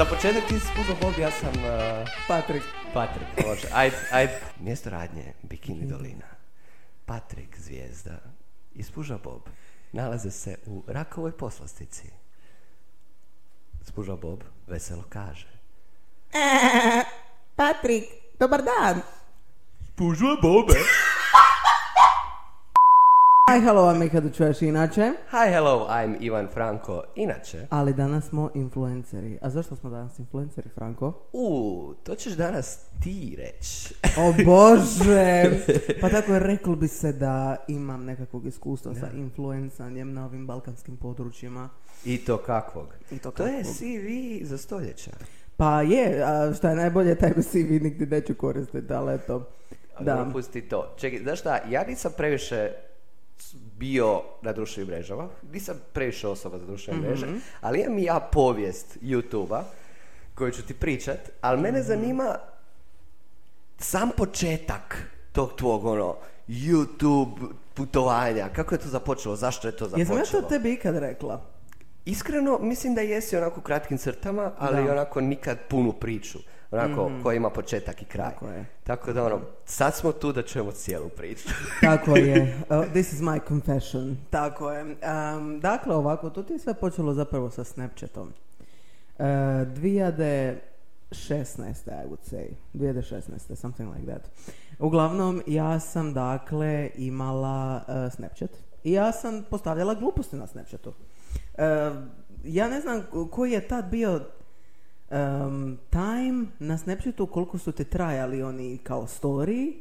za početak ti si Spužo Bob, ja sam uh, Patrik. Patrik. Može, ajde, ajde. Mjesto radnje, Bikini dolina. Patrik, zvijezda i Spuža Bob nalaze se u rakovoj poslastici. Spuža Bob veselo kaže. Patrik, dobar dan. Spuža Bobe. Hi, hello, a mi kada čuješ inače. Hi, hello, I'm Ivan Franko. Inače, Ali danas smo influenceri. A zašto smo danas influenceri, Franko? u, to ćeš danas ti reći. O Bože! Pa tako reklo bi se da imam nekakvog iskustva sa influencanjem na ovim balkanskim područjima. I to kakvog? I to To je kakvog. CV za stoljeća. Pa je, a šta je najbolje, taj CV nigdje neću koristiti, ali eto. Da. Pusti to. Čekaj, znaš šta, ja nisam previše bio na društvenim mrežama, nisam previše osoba za društvene mreže, ali imam i ja povijest YouTube-a koju ću ti pričat, ali mene zanima sam početak tog tvog ono YouTube putovanja, kako je to započelo, zašto je to započelo? Jesam ja to tebi ikad rekla? Iskreno, mislim da jesi onako kratkim crtama, ali Da. Onako nikad punu priču. Onako, koja ima početak i kraj. Tako je. Tako da ono, sad smo tu da čujemo cijelu priču. Tako je. Uh, this is my confession. Tako je. Um, dakle, ovako, to ti je sve počelo zapravo sa Snapchatom. Uh, 2016. I would say. 2016. Something like that. Uglavnom, ja sam dakle imala uh, Snapchat i ja sam postavljala gluposti na Snapchatu. Uh, ja ne znam koji je tad bio um, time na Snapchatu koliko su te trajali oni kao story,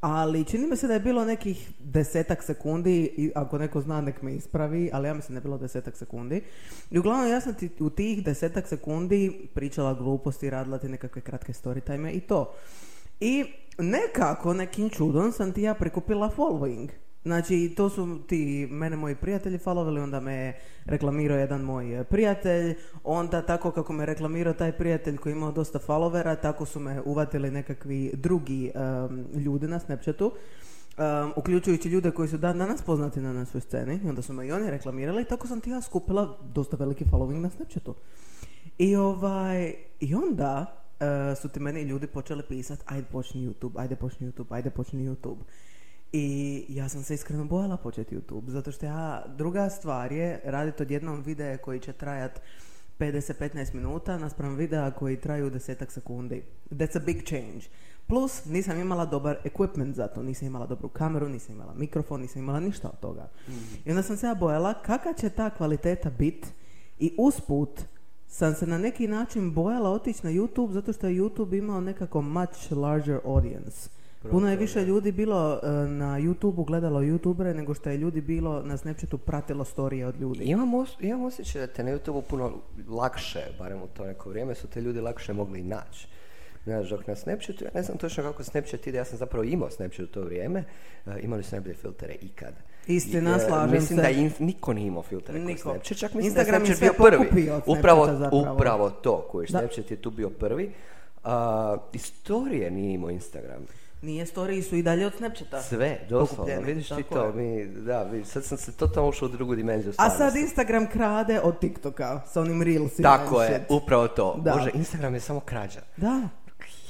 ali čini mi se da je bilo nekih desetak sekundi, i ako neko zna nek me ispravi, ali ja mislim da je bilo desetak sekundi. I uglavnom ja sam ti u tih desetak sekundi pričala gluposti, radila ti nekakve kratke story time i to. I nekako, nekim čudom sam ti ja prikupila following. Znači, to su ti mene moji prijatelji followali, onda me reklamirao jedan moj e, prijatelj, onda tako kako me reklamirao taj prijatelj koji imao dosta followera, tako su me uvatili nekakvi drugi em, ljudi na Snapchatu, em, uključujući ljude koji su dan danas poznati na našoj sceni, onda su me i oni reklamirali i tako sam ti ja skupila dosta veliki following na Snapchatu. I ovaj, i onda e, su ti meni ljudi počeli pisati, ajde počni YouTube, ajde počni YouTube, ajde počni YouTube. I ja sam se iskreno bojala početi YouTube, zato što ja, druga stvar je raditi odjednom videa koji će trajat 50-15 minuta naspram videa koji traju desetak sekundi. That's a big change. Plus, nisam imala dobar equipment za to. Nisam imala dobru kameru, nisam imala mikrofon, nisam imala ništa od toga. I onda sam se ja bojala kakva će ta kvaliteta bit i usput sam se na neki način bojala otići na YouTube zato što je YouTube imao nekako much larger audience. Puno je više ljudi bilo e, na YouTubeu gledalo YouTubere nego što je ljudi bilo na Snapchatu pratilo storije od ljudi. Imam, os- imam osjećaj da te na YouTube puno lakše, barem u to neko vrijeme, su te ljudi lakše mogli naći. Znaš, dok na Snapchatu, ja ne znam točno kako Snapchat ide, ja sam zapravo imao Snapchat u to vrijeme, e, imali su najbolje filtere ikad. Istina, I, e, slažem Mislim se. da inf- niko nije imao filtere Niko. Snapchat, čak mislim Instagram da je Snapchat bio prvi. Upravo, zapravo. upravo to, koji. Snapchat je tu bio prvi. A, istorije nije imao Instagram. Nije storiji su i dalje od Snapchata. Sve, doslovno, vidiš ti to, je. mi, da, sad sam se totalno ušao u drugu dimenziju A sad. Instagram krade od TikToka sa onim reelsima. Tako je, shit. upravo to. Da. Bože, Instagram je samo krađa. Da.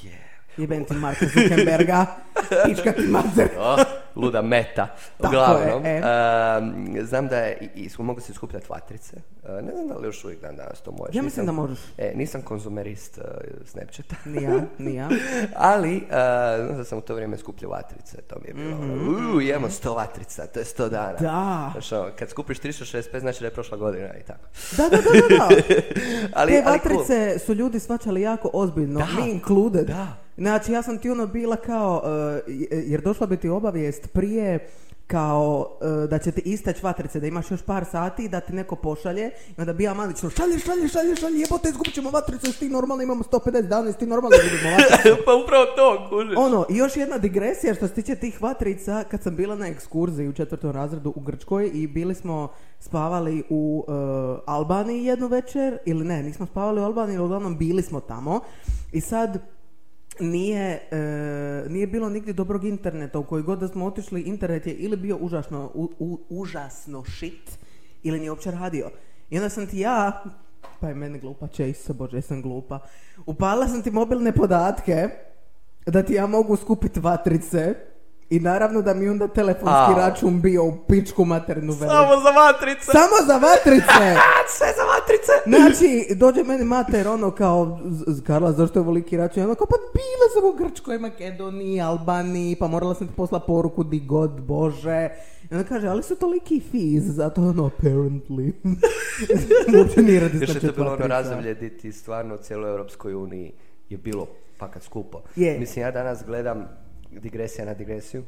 Je. Jebem ti Marka Zuckerberga. Pička ti mater. Luda meta. Tako Uglavnom, je, e. em, znam da je, i, mogli se skupljati vatrice. E, ne znam da li još uvijek dan danas to možeš. Ja mislim Nisam- da možeš. E, nisam konzumerist uh, Snapchata. Ni ja, ni ja. Ali, uh, znam da sam u to vrijeme skupljao vatrice, to mi je bilo ono, uuu, imamo 100 vatrica, to je 100 dana. Da. Ono, kad skupiš 365, znači da je prošla godina i tako. Da, da, da, da, da. ali, Te ali cool. vatrice su ljudi shvaćali jako ozbiljno, Da, me included. da. Znači, ja sam ti ono bila kao, uh, jer došla bi ti obavijest prije kao uh, da će ti istać vatrice, da imaš još par sati i da ti neko pošalje i onda bi ja malično šalje, šalje, šalje, šalje, jebote, izgubit ćemo vatricu, jesi ti normalno, imamo 150 dana, ti normalno, izgubimo vatricu. pa upravo to, kužiš. Ono, i još jedna digresija što se tiče tih vatrica, kad sam bila na ekskurziji u četvrtom razredu u Grčkoj i bili smo spavali u uh, Albaniji jednu večer, ili ne, nismo spavali u Albaniji, uglavnom bili smo tamo i sad nije, e, nije bilo nigdje dobrog interneta u koji god da smo otišli internet je ili bio užasno, u- u- užasno shit ili nije uopće radio i onda sam ti ja Pa je meni glupa, često, bože, sam glupa. Upala sam ti mobilne podatke da ti ja mogu skupiti vatrice i naravno da mi onda telefonski Au. račun bio u pičku maternu veliku. Samo za matrice! Samo za vatrice! Sve za matrice! Znači, dođe meni mater, ono kao, "Z- z- Karla, zašto je voliki račun? Ono kao, pa bila sam u Grčkoj, Makedoniji, Albaniji, pa morala sam ti posla poruku di god, bože. I onda kaže, ali su toliki fees, zato ono, apparently. Uopće nije radi Još je to bilo ono razdoblje di ti stvarno u cijeloj Europskoj uniji je bilo fakat skupo. Je. Mislim, ja danas gledam digresija na digresiju.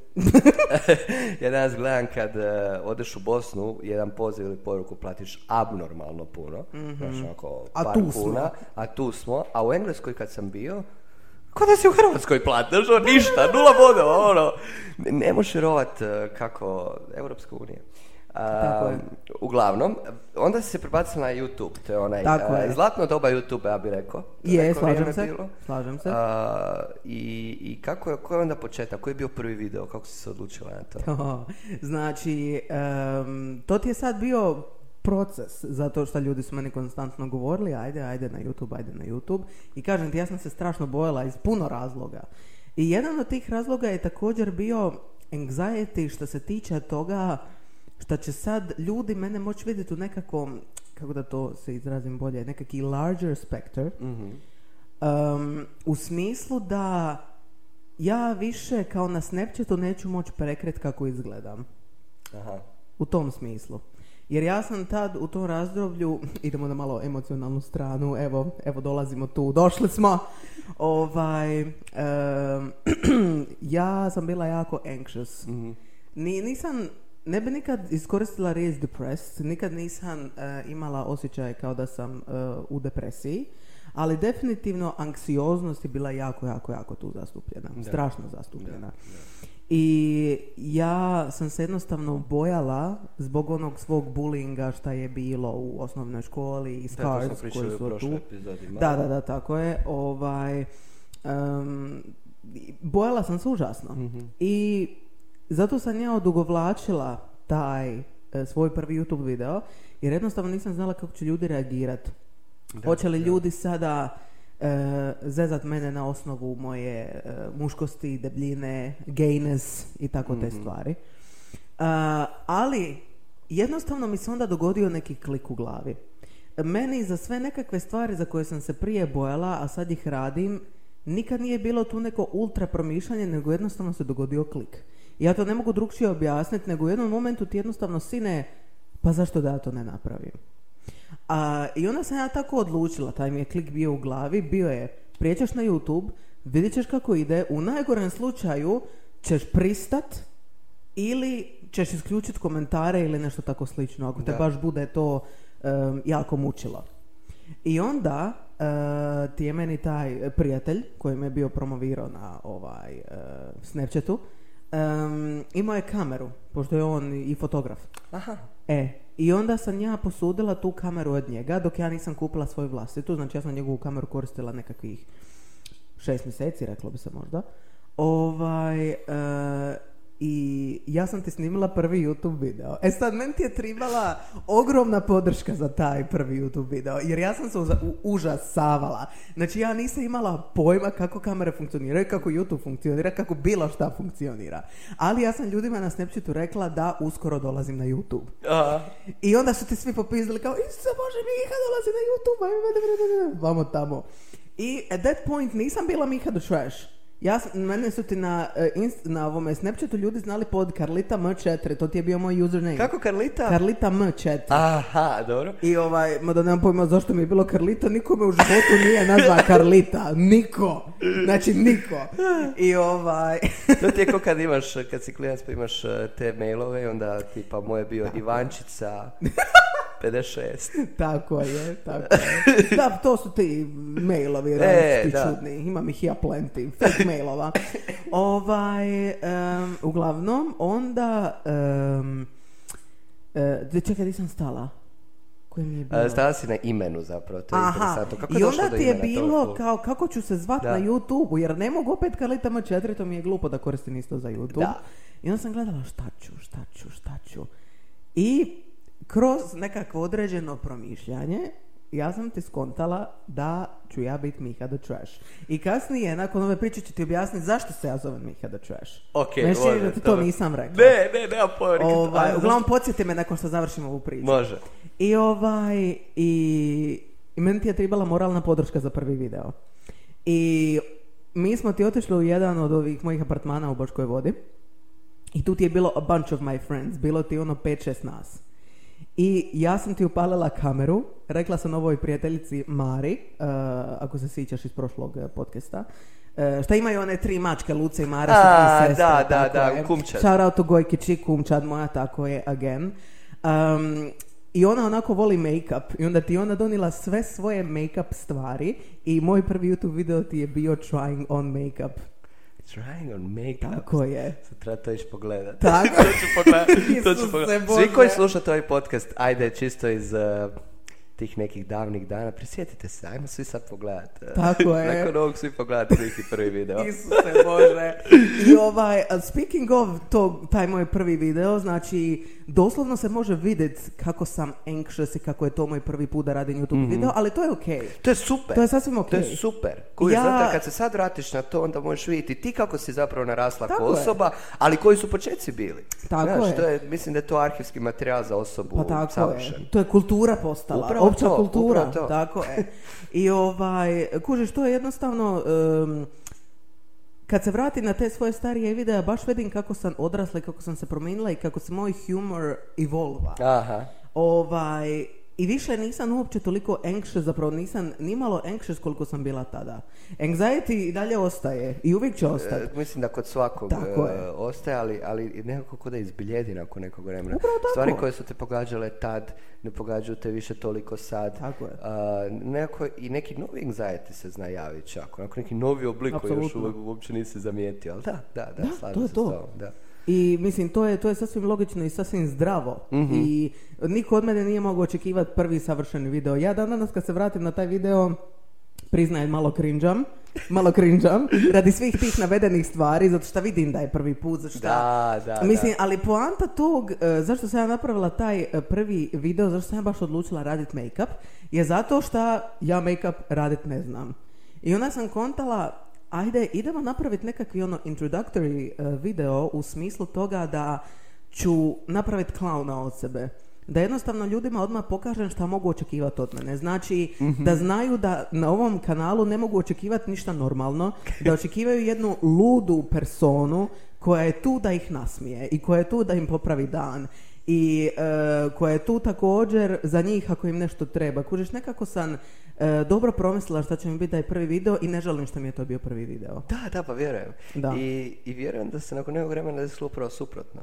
ja danas gledam kad eh, odeš u Bosnu, jedan poziv ili poruku platiš abnormalno puno. Znači, onako, A par tu smo. kuna. A tu smo. A u Engleskoj kad sam bio, Ko da si u Hrvatskoj platiš, ono, ništa, nula bodova, ono. Ne, ne možeš vjerovat eh, kako Europska unija. Tako je. Uglavnom, onda si se prebacila na YouTube, to je onaj Tako a, je. zlatno doba YouTube, ja bih rekao. To Je, slažem se, bilo. slažem se. A, i, I kako je, koji je onda početak, koji je bio prvi video, kako si se odlučila na to? znači, em, to ti je sad bio proces, zato što ljudi su meni konstantno govorili, ajde, ajde na YouTube, ajde na YouTube. I kažem ti, ja sam se strašno bojala iz puno razloga. I jedan od tih razloga je također bio anxiety što se tiče toga što će sad ljudi mene moći vidjeti u nekakvom, kako da to se izrazim bolje, nekakvi larger spectre. Mhm. Um, u smislu da ja više kao na Snapchatu neću moći prekret kako izgledam. Aha. U tom smislu. Jer ja sam tad u tom razdoblju, idemo na malo emocionalnu stranu, evo, evo dolazimo tu, došli smo. Ovaj, em, ja sam bila jako anxious. Mhm. Ni, nisam, ne bi nikad iskoristila riječ depressed, nikad nisam e, imala osjećaj kao da sam e, u depresiji, ali definitivno anksioznost je bila jako, jako, jako tu zastupljena. Strašno zastupljena. I ja sam se jednostavno bojala zbog onog svog bulinga šta je bilo u osnovnoj školi i Da, scars koji su tu. Da, da, da, tako je. Ovaj, em, bojala sam se užasno. Mhm. I zato sam ja odugovlačila taj e, svoj prvi YouTube video, jer jednostavno nisam znala kako će ljudi reagirati. Hoće li ljudi sada e, zezat mene na osnovu moje e, muškosti, debljine, gayness i tako te stvari. A, ali jednostavno mi se onda dogodio neki klik u glavi. Meni za sve nekakve stvari za koje sam se prije bojala, a sad ih radim, nikad nije bilo tu neko ultra promišljanje, nego jednostavno se dogodio klik. Ja to ne mogu drugčije objasniti, nego u jednom momentu ti jednostavno sine, pa zašto da ja to ne napravim? A, I onda sam ja tako odlučila, taj mi je klik bio u glavi, bio je, prijećeš na YouTube, vidjet ćeš kako ide, u najgorem slučaju ćeš pristat ili ćeš isključiti komentare ili nešto tako slično, ako te Da. baš bude to em, jako mučilo. I onda e, ti je meni taj prijatelj koji me je bio promovirao na ovaj e, Snapchatu, em, imao je kameru, pošto je on i fotograf. Aha. E, i onda sam ja posudila tu kameru od njega, dok ja nisam kupila svoju vlastitu, znači ja sam njegovu kameru koristila nekakvih šest mjeseci, reklo bi se možda. Ovaj, e, i ja sam ti snimila prvi YouTube video. E sad, meni ti je tribala ogromna podrška za taj prvi YouTube video, jer ja sam se uza- u- užasavala. Znači, ja nisam imala pojma kako kamere funkcioniraju, kako YouTube funkcionira, kako bilo šta funkcionira. Ali ja sam ljudima na Snapchatu rekla da uskoro dolazim na YouTube. Aha. I onda su ti svi popizdili kao, Isuse Bože, Miha dolazi na YouTube, ajme, ajme, ajme, ajme, vamo tamo. I at that point nisam bila Miha the Trash. Ja, sam- mene su ti na, eh, inst- na ovome Snapchatu ljudi znali pod Karlita M4, to ti je bio moj username. Kako Karlita? Karlita M4. Aha, dobro. I ovaj, mada nemam pojma zašto mi je bilo Karlita, niko me u životu nije nazva Karlita. Niko. Znači, niko. I ovaj... To ti je kao kad imaš, kad si klinac pa imaš eh, te mailove onda tipa moje je bio Ivančica 56. Tako je, tako je. Da, to su ti mailovi E, različiti da. čudni. Imam ih ja plenty, fake mailova. ovaj, em, uglavnom, onda... Um, čekaj, di sam stala? Koji mi je bilo? Stala si na imenu zapravo, to je Aha, interesantno. Kako je i onda ti je? To bilo cool. kao kako ću se zvat Da. na YouTube-u, jer ne mogu opet Karlita M4, to mi je glupo da koristim isto za YouTube. Da. I onda sam gledala šta ću, šta ću, šta ću. I kroz nekakvo određeno promišljanje ja sam ti skontala da ću ja biti Miha the Trash. I kasnije, nakon ove priče ću ti objasniti zašto se ja zovem Miha the Trash. Ok, može, da ti to dobro. nisam rekla. Ne, ne, nema pojma. Ovaj, uglavnom, podsjeti me nakon što završimo ovu priču. Može. I ovaj, i, i meni ti je trebala moralna podrška za prvi video. I mi smo ti otišli u jedan od ovih mojih apartmana u Boškoj vodi. I tu ti je bilo a bunch of my friends. Bilo ti ono 5-6 nas. I ja sam ti upalila kameru, rekla sam ovoj prijateljici Mari, uh, ako se sjećaš iz prošlog uh, podcasta, uh, šta imaju one tri mačke, Luce i Mara A, sestre. da, da, da, kumčad. Shout out to Gojkići, kumčad moja, tako je, again. Um, I ona onako voli make-up i onda ti je ona donila sve svoje make-up stvari i moj prvi YouTube video ti je bio trying on make-up. Trying on make-up. Tako je. Sad treba to ići pogledat. Tako. to ću pogledat. to ću pogledat. Svi koji slušate ovaj podcast, ajde čisto iz uh, tih nekih davnih dana, prisjetite se, ajmo svi sad pogledat. uh, Tako je. Nakon ovog svi pogledati neki prvi video. Isuse Bože. I ovaj, speaking of to, taj moj prvi video, znači, doslovno se može vidjeti kako sam anxious i kako je to moj prvi put da radim YouTube video, ali to je okej. To je super. To je sasvim okej. To je super. Kužiš, Ja- kad se sad vratiš na to, onda možeš vidjeti ti kako si zapravo narasla Tako kao je. osoba, ali koji su početci bili. Tako Znaš, je. To je, mislim da je to arhivski materijal za osobu Pa tako savršen. je. To je kultura postala. Upravo opća to, kultura. to. Tako je. I ovaj, kužiš, to je jednostavno... em, kad se vrati na te svoje starije videa, baš vidim kako sam odrasla i kako sam se promijenila i kako se moj humor evolva. Aha. Ovaj, I više nisam uopće toliko anxious, zapravo nisam nimalo anxious koliko sam bila tada. Anxiety i dalje ostaje i uvijek će ostati. E, mislim da kod svakog Tako e, je. ostaje, ali, ali nekako kod da izbiljedi nakon nekog vremena. Stvari koje su te pogađale tad, ne pogađaju te više toliko sad. Tako je. A, nekako i neki novi anxiety se zna javiti čak. Onako neki novi oblik koji još uopće nisi zamijetio. Ali da, da, da, Da, to je se to. s tobom, da. I mislim, to je, to je sasvim logično i sasvim zdravo. Mhm. I niko od mene nije mogao očekivati prvi savršeni video. Ja dan danas kad se vratim na taj video, priznajem malo cringeam, malo cringeam, radi svih tih navedenih stvari, zato što vidim da je prvi put, zato što... Da, da, Mislim, da. ali poanta tog, e, zašto sam ja napravila taj e, prvi video, zašto sam ja baš odlučila raditi make-up, je zato što ja make-up radit ne znam. I onda sam kontala, ajde, idemo napraviti nekakvi ono introductory e, video u smislu toga da ću napraviti klauna od sebe. Da jednostavno ljudima odmah pokažem šta mogu očekivati od mene. Znači, da znaju da na ovom kanalu ne mogu očekivati ništa normalno, da očekivaju jednu ludu personu koja je tu da ih nasmije i koja je tu da im popravi dan i e, koja je tu također za njih ako im nešto treba. Kužiš, nekako sam e, dobro promislila šta će mi biti taj prvi video i ne želim što mi je to bio prvi video. Da, da, pa vjerujem. Da. I, I vjerujem da se nakon nekog vremena desilo upravo suprotno.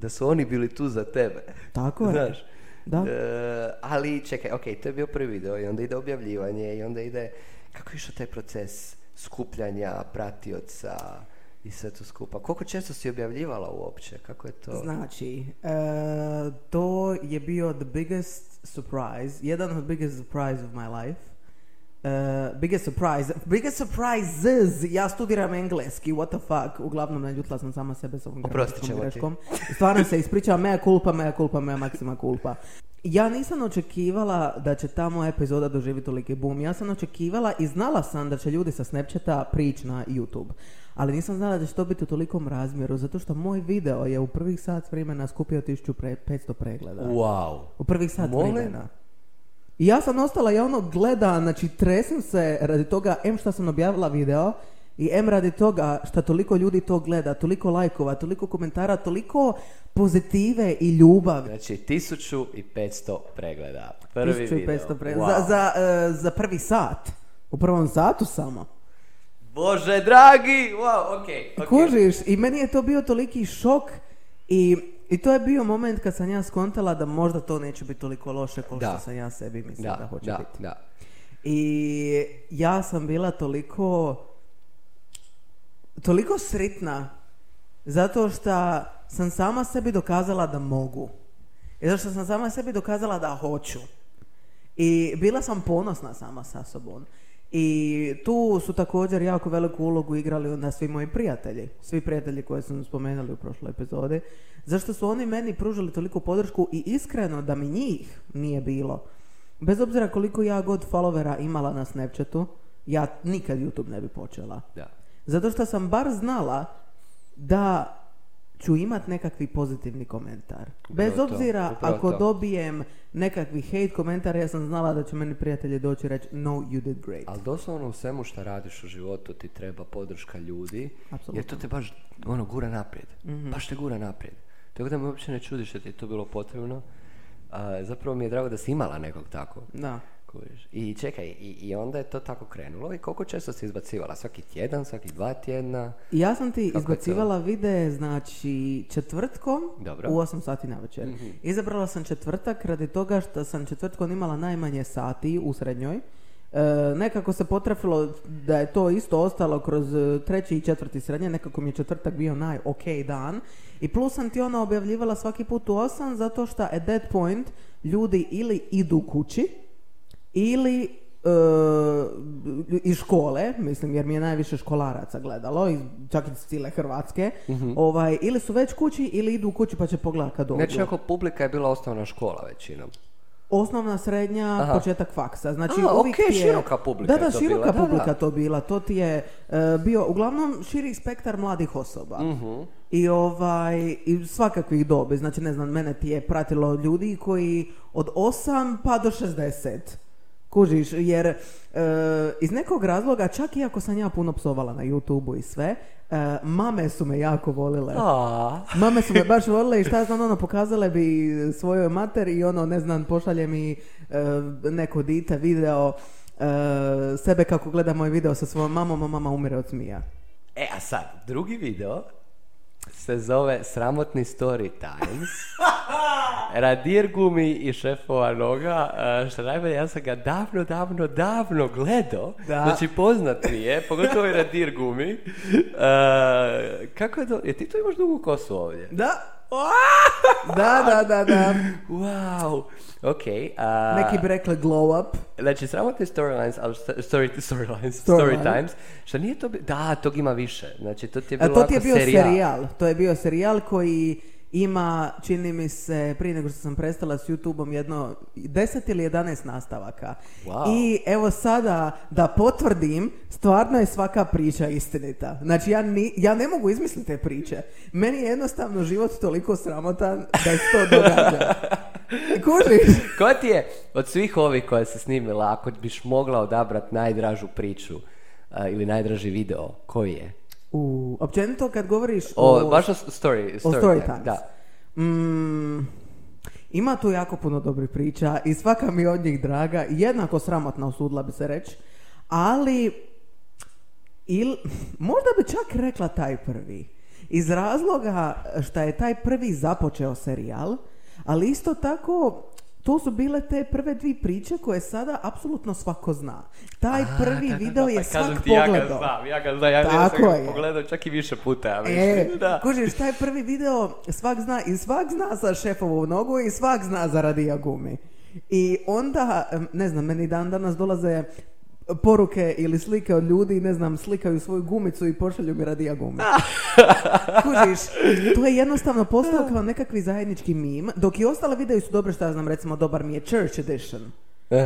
Da su oni bili tu za tebe. Tako je. Znaš? Da. E, ali čekaj, ok, to je bio prvi video i onda ide objavljivanje i onda ide, kako je išao taj proces skupljanja pratioca i sve to skupa. Koliko često si objavljivala uopće? Kako je to? Znači, e, to je bio the biggest surprise, jedan od biggest surprise of my life. E, biggest surprise, biggest surprises, ja studiram engleski, what the fuck, uglavnom naljutila sam sama sebe s ovom greškom. Stvarno se ispričavam, mea culpa, mea culpa, mea maxima culpa. Ja nisam očekivala da će ta moja epizoda doživjeti toliki boom. Ja sam očekivala i znala sam da će ljudi sa Snapchata prići na YouTube. Ali nisam znala da će to biti u tolikom razmjeru, zato što moj video je u prvih sat vremena skupio 1500 pregleda. Wow. U prvih sat Molim? vremena. I ja sam ostala, ja ono gledam, znači tresem se radi toga, em što sam objavila video, i em radi toga što toliko ljudi to gleda, toliko lajkova, toliko komentara, toliko pozitive i ljubavi. Znači, 1500 pregleda. Prvi 1500 video. pregleda. Wow. Za, za, e, za prvi sat. U prvom satu samo. Bože dragi! Wow, okej. okej. Kužiš, i meni je to bio toliki šok i, i to je bio moment kad sam ja skontala da možda to neće biti toliko loše kao što sam ja sebi mislila da, Da, hoće da, biti. da. I ja sam bila toliko toliko sritna zato što sam sama sebi dokazala da mogu. I zato što sam sama sebi dokazala da hoću. I bila sam ponosna sama sa sobom. I tu su također jako veliku ulogu igrali onda svi moji prijatelji. Svi prijatelji koje sam spomenuli u prošloj epizodi. Zašto su oni meni pružili toliku podršku i iskreno da mi njih nije bilo. Bez obzira koliko ja god followera imala na Snapchatu, ja nikad YouTube ne bi počela. Da. Zato što sam bar znala da ću imat nekakvi pozitivni komentar. Bez Upravo to, obzira upravo ako to. dobijem nekakvi hate komentar, ja sam znala da će meni prijatelji doći i reći no, you did great. Ali doslovno u svemu što radiš u životu ti treba podrška ljudi, Apsolutno. jer to te baš ono, gura naprijed. Baš te gura naprijed. Tako da me uopće ne čudi što ti je to bilo potrebno. A, zapravo mi je drago da si imala nekog tako. Da. Kužiš. I čekaj, i, i onda je to tako krenulo i koliko često si izbacivala? Svaki tjedan, svaki dva tjedna? Ja sam ti Kako je to? izbacivala videe, znači, četvrtkom Dobro. u 8 sati na večer. Izabrala sam četvrtak radi toga što sam četvrtkom imala najmanje sati u srednjoj. E, nekako se potrefilo da je to isto ostalo kroz e, treći i četvrti srednje, nekako mi je četvrtak bio naj ok dan. I plus sam ti ona objavljivala svaki put u 8 zato što at that point ljudi ili idu kući ili e, iz škole, mislim jer mi je najviše školaraca gledalo, iz, čak iz cijele Hrvatske, ovaj, ili su već kući ili idu kući pa će pogledati kad dođu. Znači, ako publika je bila osnovna škola većinom. Osnovna, srednja, Aha. početak faksa. Znači, A, uvijek ok, ti je... široka publika Da, je da, to široka bila, da, publika da. to bila. To ti je e, bio uglavnom širi spektar mladih osoba. Mhm. I ovaj, i svakakvih dobi. Znači, ne znam, mene ti je pratilo ljudi koji od 8 pa do 60. Kužiš, jer e, iz nekog razloga, čak i ako sam ja puno psovala na YouTube-u i sve, e, mame su me jako volile. A, Mame su me baš volile i šta znam, ono, pokazale bi svojoj mater i ono, ne znam, pošalje mi e, neko dite video e, sebe kako gleda moj video sa svojom mamom, a mama umire od smija. E, a sad, drugi video se zove Sramotni story times. Radir Gumi i šefova noga, e, što najbolje, ja sam ga davno, davno, davno gledao. Da. Znači, poznat mi je, pogotovo i Radir Gumi. E, kako je to, je ti tu imaš dugu kosu ovdje? Da? Da, da, da, da. Wow, ok. a- Neki bi rekli glow up. Znači, sramotni storylines, ali story, storylines, Storyline. story times, što nije to, bi- da, tog ima više, znači to ti je A bilo to ti je bio serijal. serijal. To je bio serijal koji ima, čini mi se, prije nego što sam prestala s YouTube-om, jedno 10 ili 11 nastavaka. Wow. I evo sada da potvrdim, stvarno je svaka priča istinita. Znači ja, ni, ja ne mogu izmisliti te priče. Meni je jednostavno život toliko sramotan da se to događa. Kužiš? Ko ti je od svih ovih koje se snimila, ako biš mogla odabrati najdražu priču a, ili najdraži video, koji je? U, općenito kad govoriš O, baš o story, o story, story time, times. Da. Mm, ima tu jako puno dobrih priča i svaka mi od njih draga, jednako sramotna usudila bi se reći, ali il, možda bi čak rekla taj prvi. Iz razloga što je taj prvi započeo serijal, ali isto tako to su bile te prve dvije priče koje sada apsolutno svako zna. Taj prvi Da, da, video da, je pa kažem svak ti, ja ga pogledao. znam, ja ga znam, ja, ja Tako sam ga je. pogledao čak i više puta, ja E, da. kužiš, taj prvi video svak zna i svak zna za šefovu nogu i svak zna za radija gumi. I onda, ne znam, meni dan danas dolaze poruke ili slike od ljudi, ne znam, slikaju svoju gumicu i pošalju mi radija gumi. Kužiš, to je jednostavno postao kao nekakvi zajednički mim, dok i ostale videi su dobre, što ja znam, recimo, dobar mi je Church Edition. Aha.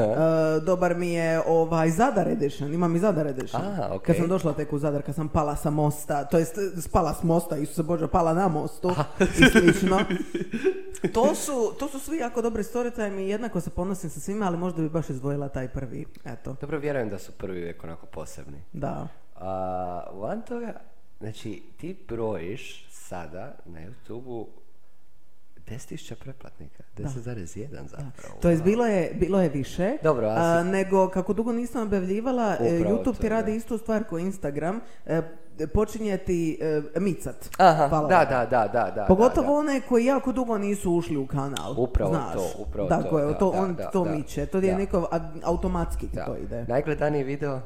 E, dobar mi je ovaj Zadar Edition, imam i Zadar Edition. A, okej. Kad sam došla tek u Zadar, kad sam pala sa mosta, to jest spala s mosta, Isuse Bože, pala na mostu i slično. To su, to su svi jako dobri storytime i jednako se ponosim sa svima, ali možda bi baš izdvojila taj prvi. Eto, Dobro, vjerujem da su prvi uvijek onako posebni. da. A, van toga, znači, ti brojiš sada na YouTube-u 10.000 pretplatnika. 10,1 zapravo. To je bilo je, bilo je više, Dobro, a nego kako dugo nisam objavljivala, e, Upravo YouTube ti radi istu stvar kao Instagram, e, počinje ti e, micat. Aha, da, da, da, da, da. Pogotovo da, da. one koji jako dugo nisu ušli u kanal. Upravo znaš. to, upravo Tako to, je, da, to, da, on da, to da. miče. To je neko, automatski to ide. Najgledaniji video?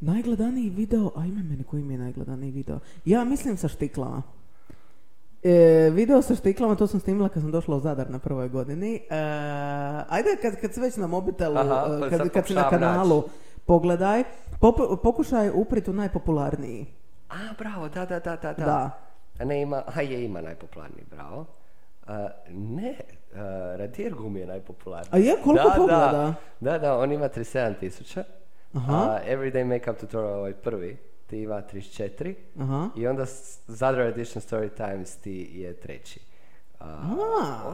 Najgledaniji video, ajme meni koji mi je najgledaniji video. Ja mislim sa štiklama. E, video sa štiklama, to sam snimila kad sam došla u Zadar na prvoj godini. E, ajde, kad, kad si već na mobitelu, Aha, e, pa kad, kad si na kanalu, pogledaj, popu- pokušaj uprit u najpopularniji. A, bravo, da, da, da, da. Da. A ne ima, a je ima najpopularniji, bravo. A, ne, uh, Radier Gumi je najpopularniji. A je? Koliko da, pogleda? Da, da, da, on ima 37 tisuća. Aha. A Everyday Makeup Tutorial ovaj prvi, ti ima 34. Aha. I onda Zadra Edition Story Times ti je treći.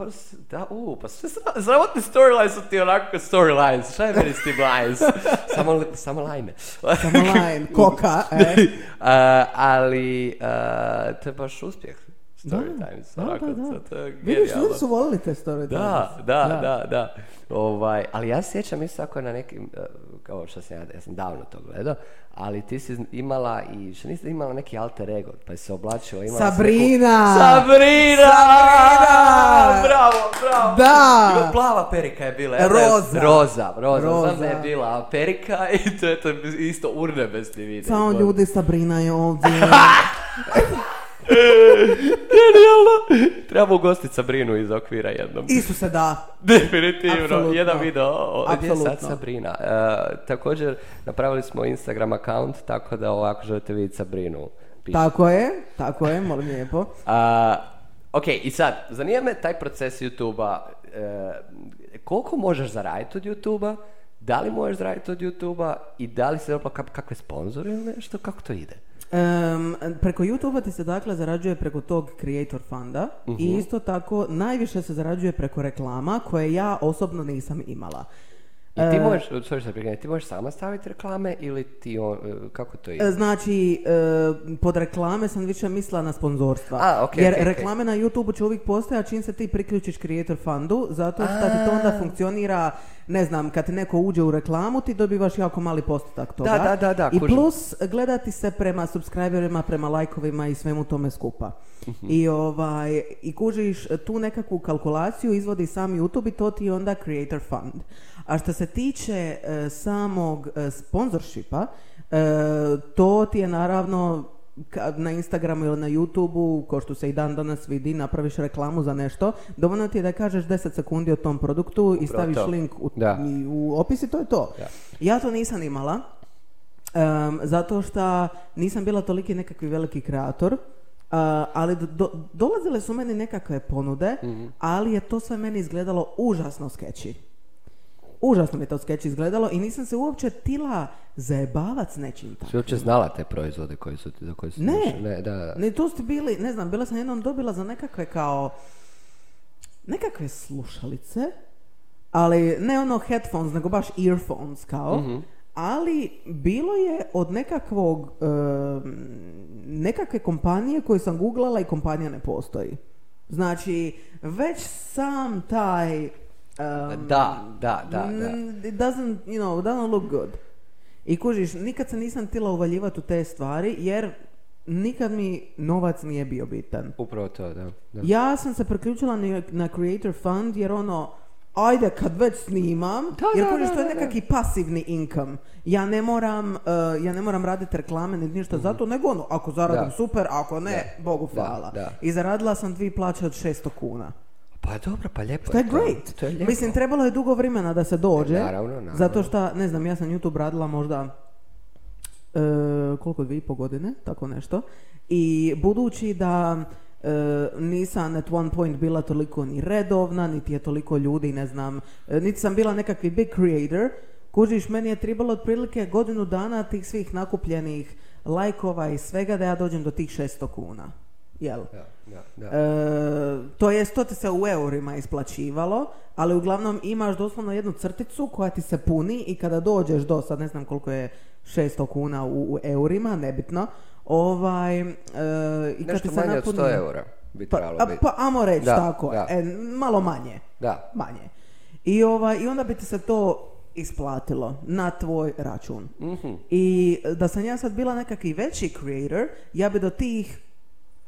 S- da, u, pa sve sramotni storylines su ti onako storylines. Šta je meni s tim lines? samo, li- samo lajne. Samo line, koka, e. A, ali a, to je baš uspjeh. Story Da, da, da, da. to- je Vidiš, ljudi su volili te story Da, times. da, da, da. Ovaj, ali ja se sjećam isto ako na nekim, eh, kao što sam ja, ja sam davno to gledao, ali ti si imala i, što nisi imala neki alter ego, pa se oblačila, imala neku- Sabrina! Sabrina! Sabrina! Bravo, bravo! Da! Ima plava perika je bila. Roza. Roza, roza. Roza. Znam da je bila perika i to je to isto urnebesni video. Samo ljudi, Sabrina je ovdje. Genijalno! Trebamo ugostiti Sabrinu iz okvira jednom. Isuse, da. Definitivno, Apsolutno. jedan video o gdje je sad. Sabrina. E, također napravili smo Instagram account, tako da ovako želite vidjeti Sabrinu. pišite. Tako je, tako je, molim lijepo. A, ok, i sad, zanima me taj proces YouTube-a. e, koliko možeš zaraditi od YouTube-a? Da li možeš zaraditi od YouTube-a? I da li se dobro kak- kakve sponzore ili nešto? Kako to ide? Em, preko YouTube ti se dakle zarađuje preko tog Creator Funda i Mhm. isto tako najviše se zarađuje preko reklama koje ja osobno nisam imala. I ti možeš, sorry, ti možeš sama staviti reklame ili ti on, e, kako to ide? E, Znači, e, pod reklame sam više mislila na sponzorstva. A, ok, Jer ok, ok. reklame na YouTube će uvijek postoje, a čim se ti priključiš Creator Fundu, zato što ti to onda funkcionira, ne znam, kad neko uđe u reklamu, ti dobivaš jako mali postotak toga. Da, da, da, da, I kužim. plus, gledati se prema subscriberima, prema lajkovima i svemu tome skupa. Mhm. I, ovaj, I kužiš tu nekakvu kalkulaciju, izvodi sam YouTube i to ti je onda Creator Fund. A što se tiče e, samog e, sponzorshipa, e, to ti je naravno kad na Instagramu ili na YouTubeu, ko što se i dan danas vidi, napraviš reklamu za nešto, dovoljno ti je da kažeš 10 sekundi o tom produktu i staviš to. link u, Da. i u opis i to je to. Da. Ja to nisam imala, em, zato što nisam bila toliki nekakvi veliki kreator, a, ali do- do- dolazile su meni nekakve ponude, Mhm. ali je to sve meni izgledalo užasno skeći. Užasno mi je to skeći izgledalo i nisam se uopće tila zajebavat s nečim Si uopće znala te proizvode koji su, ti- za koje su Ne. Ne, da. Ne, to ste bili, ne znam, bila sam jednom dobila za nekakve kao, nekakve slušalice, ali ne ono headphones, nego baš earphones kao, ali bilo je od nekakvog, em, nekakve kompanije koju sam googlala i kompanija ne postoji. Znači, već sam taj... em, Da, da, da, da. Mm, It doesn't, you know, it doesn't look good. I kužiš, nikad se nisam htjela uvaljivati u te stvari, jer nikad mi novac nije bio bitan. Upravo to, da. da. Ja sam se priključila na, na Creator Fund jer ono, ajde kad već snimam, Da, jer da, kužiš da, to je nekakvi pasivni income. Ja ne moram, uh, ja ne moram raditi reklame ni ništa zato, nego ono, ako zaradim. Da. super, ako ne, Bogu Da, hvala. da. I zaradila sam dvije plaće od 600 kuna. Pa dobro, pa lijepo To je great. To je lijepo. Mislim, trebalo je dugo vremena da se dođe. Naravno, naravno. Zato što, ne znam, ja sam YouTube radila možda e, koliko, dvije i po godine, tako nešto. I budući da e, nisam at one point bila toliko ni redovna, niti je toliko ljudi, ne znam, e, niti sam bila nekakvi big creator, kužiš, meni je trebalo otprilike godinu dana tih svih nakupljenih lajkova i svega da ja dođem do tih 600 kuna. Jel? Da, da. E, to jest, to ti se u eurima isplaćivalo, ali uglavnom imaš doslovno jednu crticu koja ti se puni i kada dođeš do, sad ne znam koliko je 600 kuna u, u eurima, nebitno, ovaj, e, i kad Nešto ti se manje od napuni... 100 eura bi Pa, trebalo a, biti. pa amo reći Da, tako, da. E, malo manje, Da. manje. I, ovaj, I onda bi ti se to isplatilo na tvoj račun. Mhm. I da sam ja sad bila nekakvi veći creator, ja bi do tih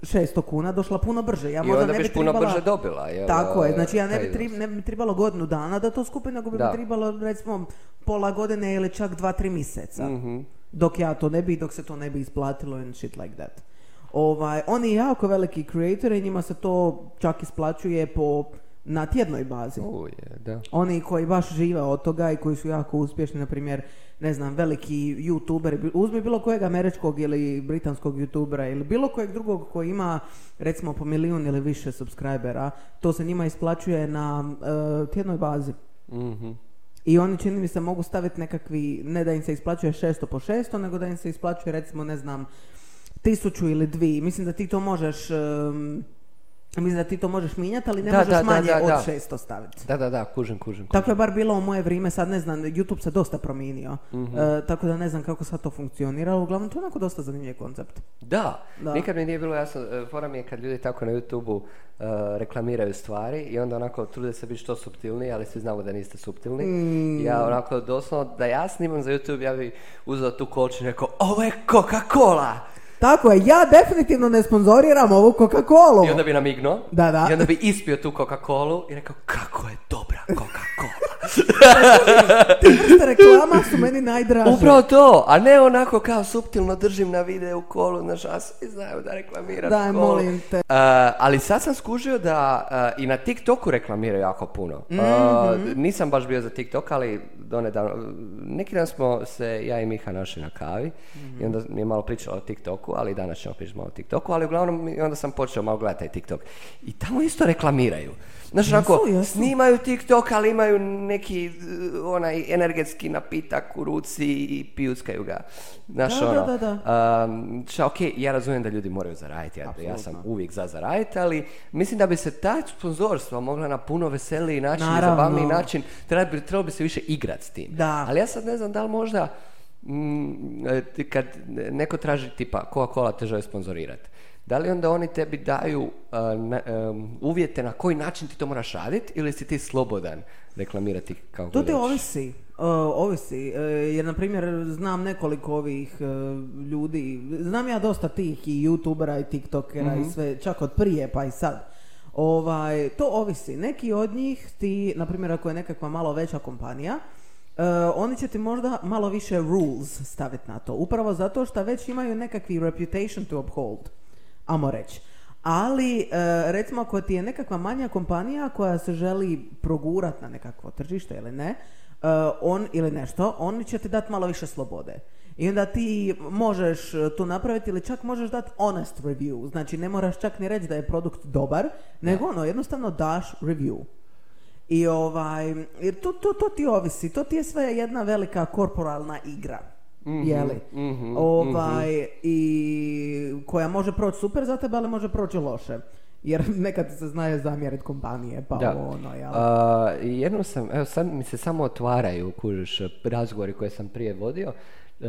600 kuna došla puno brže. Ja I možda onda ne bi biš puno tribala- brže dobila, jel? Tako je, znači ja ne bi, tri, ne bi trebalo godinu dana da to skupim, nego bi mi trebalo recimo pola godine ili čak dva, tri mjeseca. Mhm. Dok ja to ne bi, dok se to ne bi isplatilo and shit like that. Ovaj, oni jako veliki creatori, njima se to čak isplaćuje po na tjednoj bazi. U, je, da. Oni koji baš žive od toga i koji su jako uspješni, na primjer, ne znam, veliki youtuberi, uzmi bilo kojeg američkog ili britanskog youtubera ili bilo kojeg drugog koji ima recimo po milijun ili više subscribera, to se njima isplaćuje na e, tjednoj bazi. Mhm. I oni čini mi se mogu staviti nekakvi, ne da im se isplaćuje 600 po 600, nego da im se isplaćuje recimo, ne znam, tisuću ili dvije. Mislim da ti to možeš, em, mislim da ti to možeš mijenjati, ali ne Da, možeš da, manje da, od da. 600 staviti. Da, da, da, kužim, kužim. Tako je bar bilo u moje vrijeme, sad ne znam, YouTube se dosta promijenio, Mhm. E, tako da ne znam kako sad to funkcionira, ali uglavnom to je onako dosta zanimljiv koncept. Da, Da. nikad mi nije bilo jasno, e, fora mi je kad ljudi tako na YouTube-u e, reklamiraju stvari i onda onako trude se biti što subtilniji, ali svi znamo da niste subtilni. Mm. Ja onako doslovno, da ja snimam za YouTube, ja bi uzeo tu koču i rekao, ovo je Coca-Cola! Tako je, ja definitivno ne sponzoriram ovu Coca-Cola. I onda bi namignuo. Da, da. I onda bi ispio tu Coca-Colu i rekao, kako je dobra Coca-Cola! Te vrste reklama su meni najdraže. Upravo to, a ne onako kao suptilno držim na videu kolu, znaš, a svi znaju da reklamiram Daj, kolu. molim te. Uh, ali sad sam skužio da uh, i na TikToku reklamiraju jako puno. Uh, Mhm. nisam baš bio za TikTok, ali donedavno, neki dan smo se ja i Miha našli na kavi Mhm. i onda mi je malo pričala o TikToku, ali i danas ćemo pričati malo o TikToku, ali uglavnom onda sam počeo malo gledati taj TikTok. I tamo isto reklamiraju. Znaš, onako, jesu. snimaju TikTok, ali imaju neki uh, onaj energetski napitak u ruci i pijuckaju ga. Znaš, Da, ono, da, da. Um, ok, ja razumijem da ljudi moraju zaraditi, ja, ja sam uvijek za zaraditi, ali mislim da bi se ta sponzorstva mogla na puno veseliji način i Naravno. zabavniji način, treba bi, trebalo bi se više igrati s tim. Da. Ali ja sad ne znam da li možda mm, e, kad neko traži tipa Coca-Cola te želi sponzorirati, da li onda oni tebi daju uh, na- um, uvjete na koji način ti to moraš raditi ili si ti slobodan reklamirati kao To ti ovisi, uh, ovisi, uh, jer na primjer znam nekoliko ovih uh, ljudi, znam ja dosta tih i youtubera i tiktokera Mhm. i sve, čak od prije pa i sad. Ovaj, to ovisi, neki od njih ti, na primjer ako je nekakva malo veća kompanija, uh, oni će ti možda malo više rules staviti na to, upravo zato što već imaju nekakvi reputation to uphold, amo reći. Ali, e, recimo, ako ti je nekakva manja kompanija koja se želi progurat na nekakvo tržište ili ne, e, on ili nešto, oni će ti dati malo više slobode. I onda ti možeš to napraviti ili čak možeš dati honest review. Znači, ne moraš čak ni reći da je produkt dobar, nego ono, jednostavno daš review. I ovaj, jer to, to, to ti ovisi, to ti je sve jedna velika korporalna igra. Jeli? mhm, ovaj, i koja može proći super za tebe, ali može proći loše. Jer nekad se znaje zamjeriti kompanije, pa Da. ono, jel? A, i jednom sam, evo sad mi se samo otvaraju, kužiš, razgovori koje sam prije vodio. E,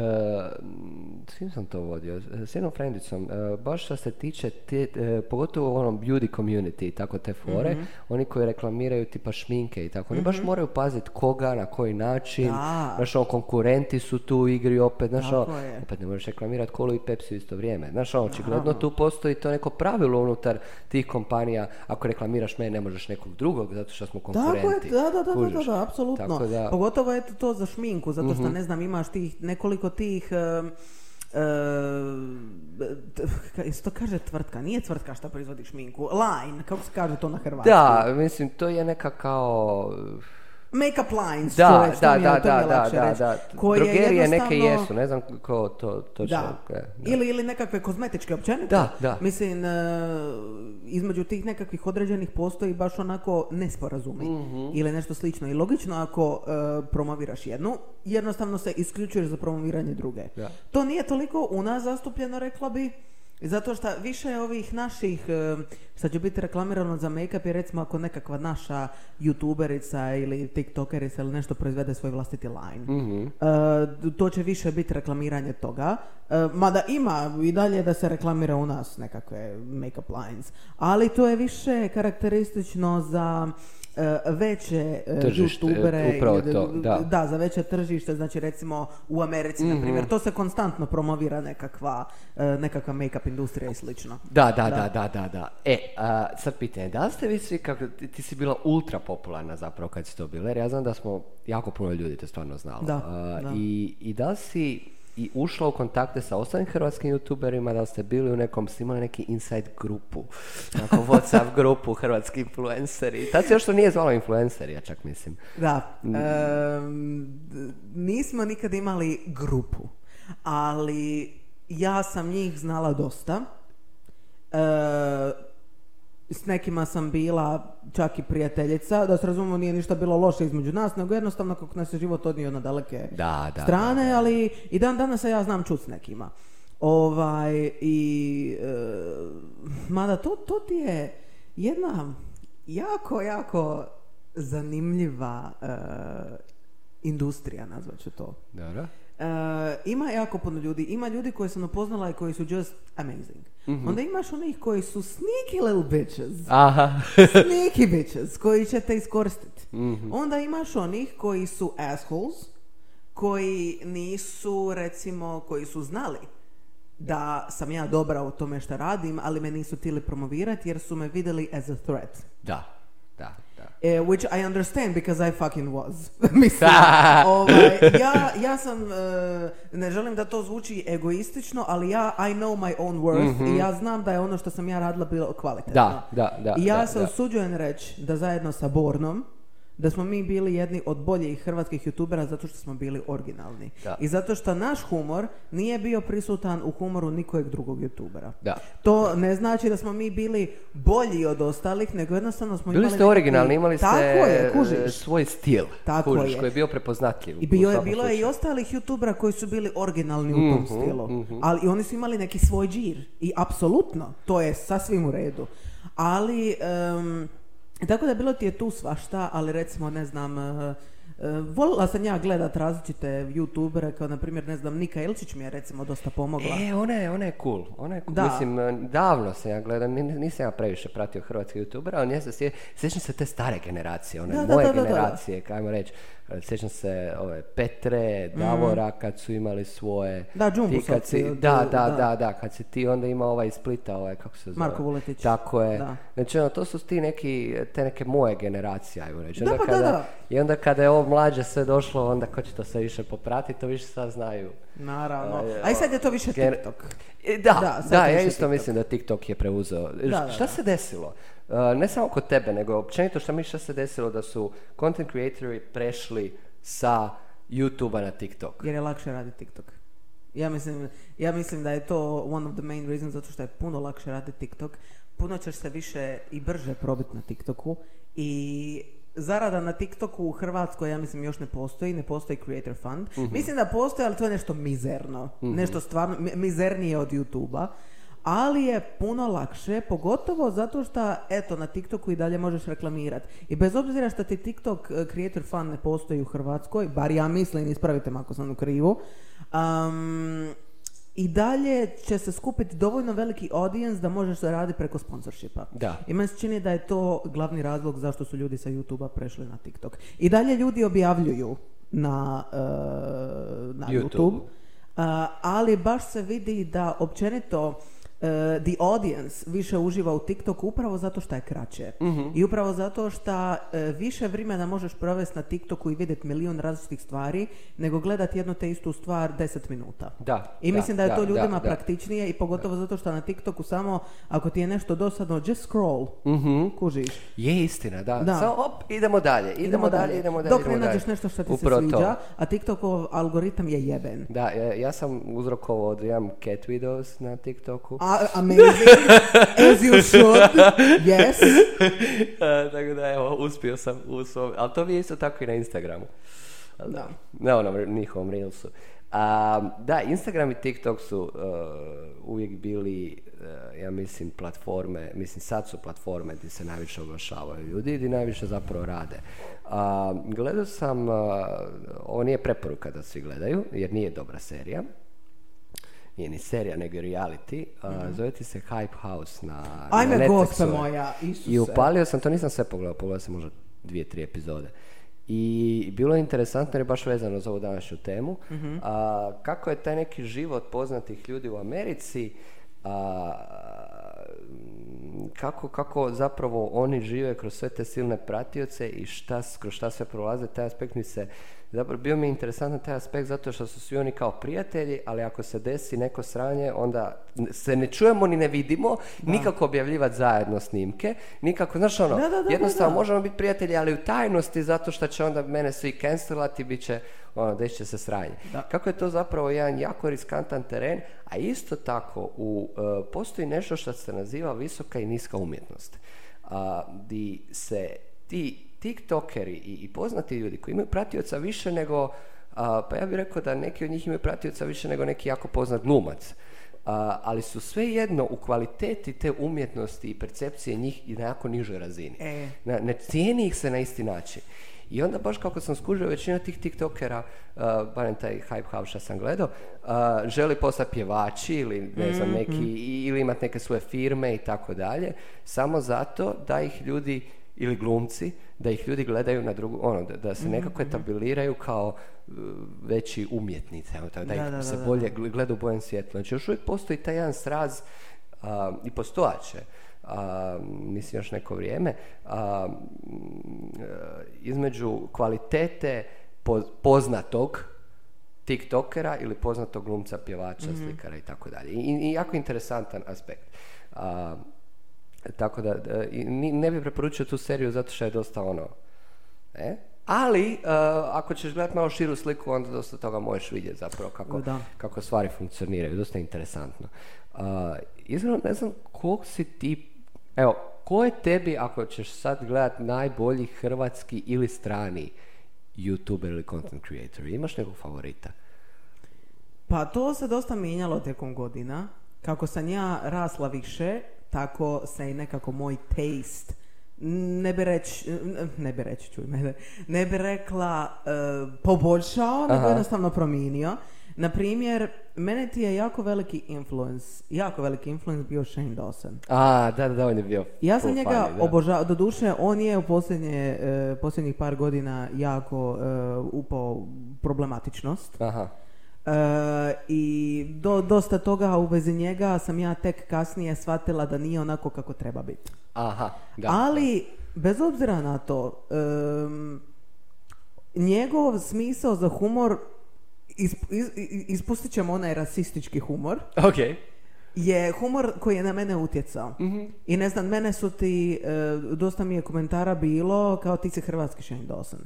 s kim sam to vodio? S jednom frendicom. E, baš što se tiče, te, e, pogotovo u onom beauty community i tako te fore, Mhm. oni koji reklamiraju tipa šminke i tako, oni baš moraju paziti koga, na koji način, Da. znaš, ono, konkurenti su tu u igri opet, znaš, Tako ono, je. opet ne možeš reklamirati kolu i Pepsi u isto vrijeme. Znaš, ono, očigledno tu postoji to neko pravilo unutar tih kompanija, ako reklamiraš mene, ne možeš nekog drugog, zato što smo Tako konkurenti. je, da, da, da, da, da, apsolutno. Tako da, Mhm. Pogotovo eto to za šminku, zato što ne znam, imaš tih nekoliko tih em, em, t- ka- isto kaže tvrtka, nije tvrtka šta proizvodi šminku, line, kako se kaže to na hrvatsku? da, mislim, to je neka kao... Make-up lines, Da, to da, mi je- da, to mi je da, da, da, da. koje Drogerije neke jednostavno- jesu, ne znam ko to točno... Da. je, da. Ili, ili nekakve kozmetičke općenito. Da, da. Mislim, e, između tih nekakvih određenih postoji baš onako nesporazumi. Mhm. Ili nešto slično. I logično ako e, promoviraš jednu, jednostavno se isključuješ za promoviranje druge. Da. To nije toliko u nas zastupljeno, rekla bi, zato što više ovih naših, e, što će biti reklamirano za make-up je recimo ako nekakva naša youtuberica ili tiktokerica ili nešto proizvede svoj vlastiti line. Mhm. E, to će više biti reklamiranje toga. E, mada ima i dalje da se reklamira u nas nekakve make-up lines. Ali to je više karakteristično za veće e, Tržište, youtubere. upravo i- to, da. za veće tržište, znači recimo u Americi, Mhm. na primjer, to se konstantno promovira nekakva, e, nekakva make-up industrija i slično. Da, da, da, da, da, da. E, a, sad pitanje, da li ste vi svi, kako, ti, si bila ultra popularna zapravo kad si to bila, jer ja znam da smo jako puno ljudi te stvarno znalo. Da, A, da. I, I da si i ušla u kontakte sa ostalim hrvatskim youtuberima, da ste bili u nekom, ste imali neki inside grupu, onako Whatsapp grupu hrvatski influenceri. Tad se još to nije zvalo influenceri, ja čak mislim. Da. d- nismo nikad imali grupu, ali ja sam njih znala dosta. E, s nekima sam bila čak i prijateljica, da se razumemo nije ništa bilo loše između nas, nego jednostavno kako nas je život odnio na daleke Da, da. strane, ali i dan danas se ja znam čut s nekima. Ovaj, i, e, mada to, to ti je jedna jako, jako zanimljiva e, industrija, nazvat ću to. Dobro. E, ima jako puno ljudi. Ima ljudi koje sam upoznala i koji su just amazing. Onda imaš onih koji su sneaky little bitches. Aha. Sneaky bitches koji će te iskoristiti. Mhm. Onda imaš onih koji su assholes, koji nisu, recimo, koji su znali da sam ja dobra u tome što radim, ali me nisu htjeli promovirati jer su me vidjeli as a threat. Da, Eh, which I understand because I fucking was. Mislim, ovaj, ja, ja sam, eh, ne želim da to zvuči egoistično, ali ja, I know my own worth i ja znam da je ono što sam ja radila bilo kvalitetno. Da, da, da, I ja da, se da. usuđujem reći da zajedno sa Bornom, da smo mi bili jedni od boljih hrvatskih youtubera zato što smo bili originalni. Da. I zato što naš humor nije bio prisutan u humoru nikojeg drugog youtubera. Da. To ne znači da smo mi bili bolji od ostalih, nego jednostavno smo Bili imali... ste originalni, imali ste Tako je, kužiš. svoj stil. Tako kužiš, je. koji je bio prepoznatljiv. I bio je, bilo je i ostalih youtubera koji su bili originalni u tom Mhm, stilu. mhm. Ali i oni su imali neki svoj džir. I apsolutno, to je sasvim u redu. Ali, em, tako da bilo ti je tu svašta, ali recimo, ne znam, eh, eh, volila sam ja gledat različite youtubere, kao na primjer, ne znam, Nika Ilčić mi je recimo dosta pomogla. E, ona je, ona je cool. Ona je cool. Da. Mislim, e, davno sam ja gledao, ni- nisam ja previše pratio hrvatske youtubera, ali nje se sje- sjećam se te stare generacije, one Da, moje da, da, da. generacije, kajmo reći. E, Sjećam se ove Petre, Davora, kad su imali svoje... Da, ti kad si, da, da, da. da, da, kad si ti onda ima ovaj iz Splita, ovaj, kako se zove? Marko Vuletić. Tako je. Da. Znači, ono, to su ti neki, te neke moje generacije, ajmo reći. Da, Onda pa da, kada, da. I onda kada je ovo mlađe sve došlo, onda ko će to sve više popratiti, to više sad znaju. Naravno. A, A i sad je to više TikTok. E, Da, Da, da, ja isto TikTok. mislim da TikTok je preuzeo. da, šta da. se desilo? Uh, ne samo kod tebe, nego općenito šta mi šta se desilo da su content creatori prešli sa YouTube-a na TikTok. Jer je lakše raditi TikTok. Ja mislim, ja mislim da je to one of the main reasons zato što je puno lakše raditi TikTok. Puno ćeš se više i brže probiti na TikToku i zarada na TikToku u Hrvatskoj ja mislim još ne postoji, ne postoji Creator Fund. Mislim da postoji, ali to je nešto mizerno. Nešto stvarno mi- mizernije od YouTube-a. Ali je puno lakše, pogotovo zato što, eto, na TikToku i dalje možeš reklamirati. I bez obzira što ti TikTok eh, Creator Fund ne postoji u Hrvatskoj, bar ja mislim, ispravite me ako sam u krivu, um, i dalje će se skupiti dovoljno veliki audience da možeš se raditi preko sponsorshipa. Da. I meni se čini da je to glavni razlog zašto su ljudi sa YouTube-a prešli na TikTok. I dalje ljudi objavljuju na, eh, na YouTube. YouTube. Uh, ali baš se vidi da općenito uh, the audience više uživa u TikToku upravo zato što je kraće. I upravo zato što uh, više vremena možeš provesti na TikToku i vidjeti milijun različitih stvari nego gledati jednu te istu stvar 10 minuta. Da, I da, mislim da je da, to ljudima da, da. praktičnije i pogotovo zato što na TikToku samo ako ti je nešto dosadno, just scroll. Kužiš. Je istina, da. Da. Samo, op, idemo dalje, idemo, dalje, idemo dalje. Dok ne idemo nađeš dalje. nešto što ti Upravo se to. sviđa, a TikTokov algoritam je jeben. Da, ja, ja sam uzrokovao od imam cat videos na TikToku. A, amazing, as you should, yes. E, tako da, evo, uspio sam u svom, ali to mi je isto tako i na Instagramu. Da. Na onom njihovom Reelsu. A, da, Instagram i TikTok su uh, uvijek bili, uh, ja mislim, platforme, mislim sad su platforme gdje se najviše oglašavaju ljudi i gdje najviše zapravo rade. A, gledao sam, uh, ovo nije preporuka da svi gledaju, jer nije dobra serija. Nije ni serija, nego je reality. Uh, Zove ti se Hype House na, na. Ajme, Netflixu moja, Isuse. I upalio sam, to nisam sve pogledao, pogledao sam možda dvije, tri epizode. I bilo je interesantno jer je baš vezano za ovu današnju temu. Mhm. A, kako je taj neki život poznatih ljudi u Americi, a, kako, kako zapravo oni žive kroz sve te silne pratioce i šta, kroz šta sve prolaze, taj aspekt mi se Zapravo bio mi je interesantan taj aspekt zato što su svi oni kao prijatelji, ali ako se desi neko sranje, onda se ne čujemo ni ne vidimo, nikako objavljivati zajedno snimke, nikako, znaš ono, Da, da, da, jednostavno da, da. možemo biti prijatelji, ali u tajnosti zato što će onda mene svi cancelati, bit će, ono, desit će se sranje. Da. Kako je to zapravo jedan jako riskantan teren, a isto tako u, e, postoji nešto što se naziva visoka i niska umjetnost. A, di se ti tiktokeri i, i poznati ljudi koji imaju pratioca više nego, a, pa ja bih rekao da neki od njih imaju pratioca više nego neki jako poznat glumac. A, ali su svejedno u kvaliteti te umjetnosti i percepcije njih i na jako nižoj razini. E. Na, ne cijeni ih se na isti način. I onda baš kako sam skužio, većina tih tiktokera, uh, barem taj hype house što sam gledao, uh, želi postati pjevači ili ne znam, neki, i- ili imati neke svoje firme i tako dalje, samo zato da ih ljudi ili glumci, da ih ljudi gledaju na drugu, ono, da, da se nekako etabliraju kao uh, veći umjetnici, da, Da, ih da, se da, da. bolje gl- gleda u bojem svjetlu. Znači još uvijek postoji taj jedan sraz a, i postojaće a, mislim još neko vrijeme a, e, između kvalitete po- poznatog tiktokera ili poznatog glumca, pjevača, slikara i tako dalje. I, I jako interesantan aspekt. Tako da, ni- ne bih preporučio tu seriju zato što je dosta ono, e? Ali, uh, ako ćeš gledati malo širu sliku, onda dosta toga možeš vidjeti zapravo kako, Da. kako stvari funkcioniraju. Dosta interesantno. Uh, izravno ne znam kog si ti, evo, ko je tebi, ako ćeš sad gledati najbolji hrvatski ili strani youtuber ili content creator? Imaš nekog favorita? Pa to se dosta mijenjalo tijekom godina. Kako sam ja rasla više, tako se i nekako moj taste ne bi reći, ne bi reći, čuj mene, ne bi rekla e, poboljšao, nego jednostavno promijenio. Na primjer, mene ti je jako veliki influence, jako veliki influence bio Shane Dawson. A, da, da, da, on je bio Ja sam njega obožavao, doduše on je u posljednje, e, posljednjih par godina jako e, upao problematičnost. Aha. E, I do, dosta toga u vezi njega sam ja tek kasnije shvatila da nije onako kako treba biti. Aha, da. Ali, bez obzira na to, em, njegov smisao za humor, isp, is- ispustit ćemo onaj rasistički humor, Ok. je humor koji je na mene utjecao. I ne znam, mene su ti, e, dosta mi je komentara bilo kao ti si hrvatski Shane Dawson.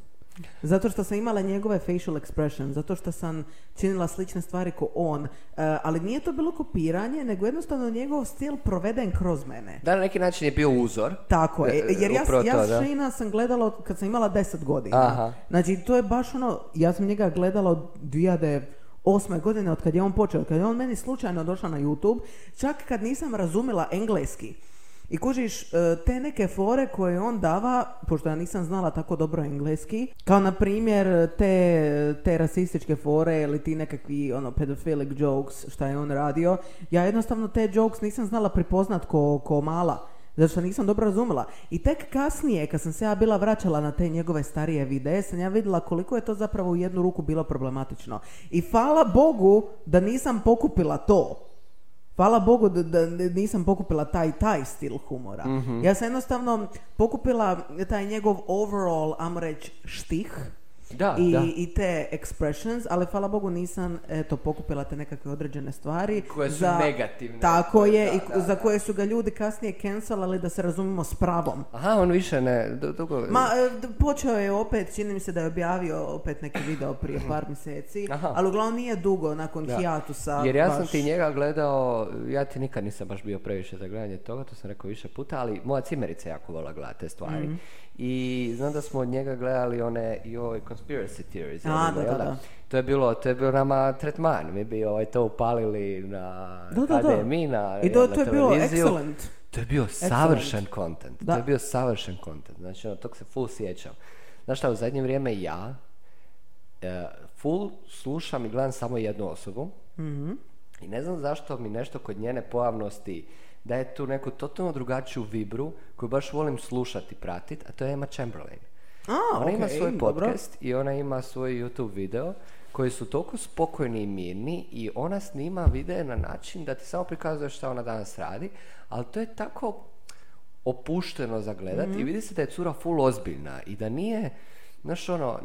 Zato što sam imala njegove facial expression, zato što sam činila slične stvari ko on, e, ali nije to bilo kopiranje, nego jednostavno njegov stil proveden kroz mene. Da, na neki način je bio uzor. Tako je, E, jer ja, ja to, da. Shane-a sam gledala od kad sam imala 10 godina. Aha. Znači, to je baš ono, ja sam njega gledala od 2008. godine, od kad je on počeo, kad je on meni slučajno došao na YouTube, čak kad nisam razumjela engleski. I kužiš, e, te neke fore koje on dava, pošto ja nisam znala tako dobro engleski, kao na primjer te, te rasističke fore ili ti nekakvi ono pedophilic jokes šta je on radio, ja jednostavno te jokes nisam znala prepoznat ko, ko mala. Zato što nisam dobro razumjela. I tek kasnije, kad sam se ja bila vraćala na te njegove starije videe, sam ja vidjela koliko je to zapravo u jednu ruku bilo problematično. I hvala Bogu da nisam pokupila to. Hvala Bogu da, da nisam pokupila taj taj stil humora. Ja sam jednostavno pokupila taj njegov overall, ajmo reći, štih. Da, I, da. i te expressions, ali hvala Bogu nisam eto, pokupila te nekakve određene stvari. Koje su negativne. Tako je, Da, i da, za da. koje su ga ljudi kasnije cancelali da se razumimo s pravom. Aha, on više ne, du- dugo... Ma, e, počeo je opet, čini mi se da je objavio opet neki video prije par mjeseci, Aha. ali uglavnom nije dugo nakon Da. hijatusa. Jer ja sam baš- ti njega gledao, ja ti nikad nisam baš bio previše za gledanje toga, to sam rekao više puta, ali moja cimerica jako volila gledati te stvari. Mhm. I znam da smo od njega gledali one joj conspiracy theories. A, ima, da, da, da. To je bilo, to je bilo nama tretman. Mi bi ovaj, to upalili na Da, da, da. HDMI, na, I to, na to je bilo excellent. To je bio savršen content. To je bio savršen content. Znači, ono, tog se full sjećam. Znaš šta, u zadnje vrijeme ja e, full slušam i gledam samo jednu osobu Mhm. i ne znam zašto mi nešto kod njene pojavnosti daje tu neku totalno drugačiju vibru koju baš volim slušati, pratiti, a to je Emma Chamberlain. A, ona ima okej, svoj dobro. podcast i ona ima svoj YouTube video koji su toliko spokojni i mirni i ona snima videe na način da ti samo prikazuje šta ona danas radi, ali to je tako opušteno za gledat Mhm. i vidi se da je cura full ozbiljna i da nije Znaš, ono,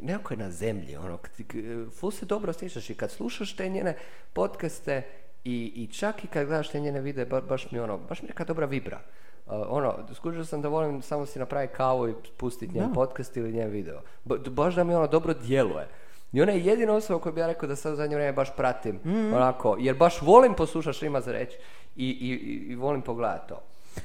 nekako je na zemlji, ono, k- k- ful se dobro osjećaš i kad slušaš te njene podcaste i, i čak i kad gledaš te njene videe, ba- baš mi ono, baš mi neka dobra vibra. Uh, ono, skužio sam da volim samo si napraviti kavu i pustiti njen Da. podcast ili njen video. Ba- baš da mi ono dobro djeluje. I ona je jedina osoba koju bi ja rekao da sad u zadnje vrijeme baš pratim, Mhm. onako, jer baš volim poslušati što ima za reći i, i, i- i volim pogledati to.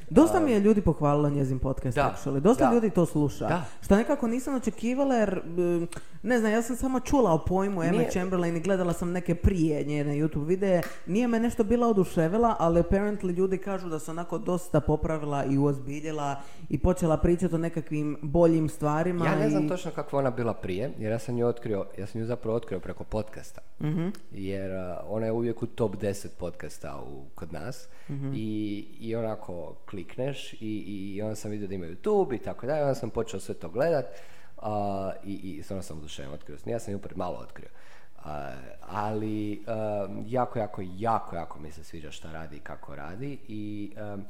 Dosta mi je ljudi pohvalilo njezin podcast, Da, actually. Dosta da. ljudi to sluša. Da. Što nekako nisam očekivala jer, mm, ne znam, ja sam samo čula o pojmu Emma Nije- Chamberlain i gledala sam neke prije njene YouTube videe. Nije me nešto bila oduševila, ali apparently ljudi kažu da se onako dosta popravila i uozbiljila i počela pričati o nekakvim boljim stvarima. Ja ne znam i... točno kako je ona bila prije, jer ja sam nju otkrio, ja sam nju zapravo otkrio preko podcasta. Mhm. Jer uh, ona je uvijek u top 10 podcasta u, kod nas Mhm. I, i onako klikneš i, i onda sam vidio da ima YouTube i tako dalje, onda sam počeo sve to gledat a, i, i stvarno sam oduševljen otkrio. Ja sam ju malo otkrio. A, ali um, jako, jako, jako, jako mi se sviđa šta radi i kako radi i um,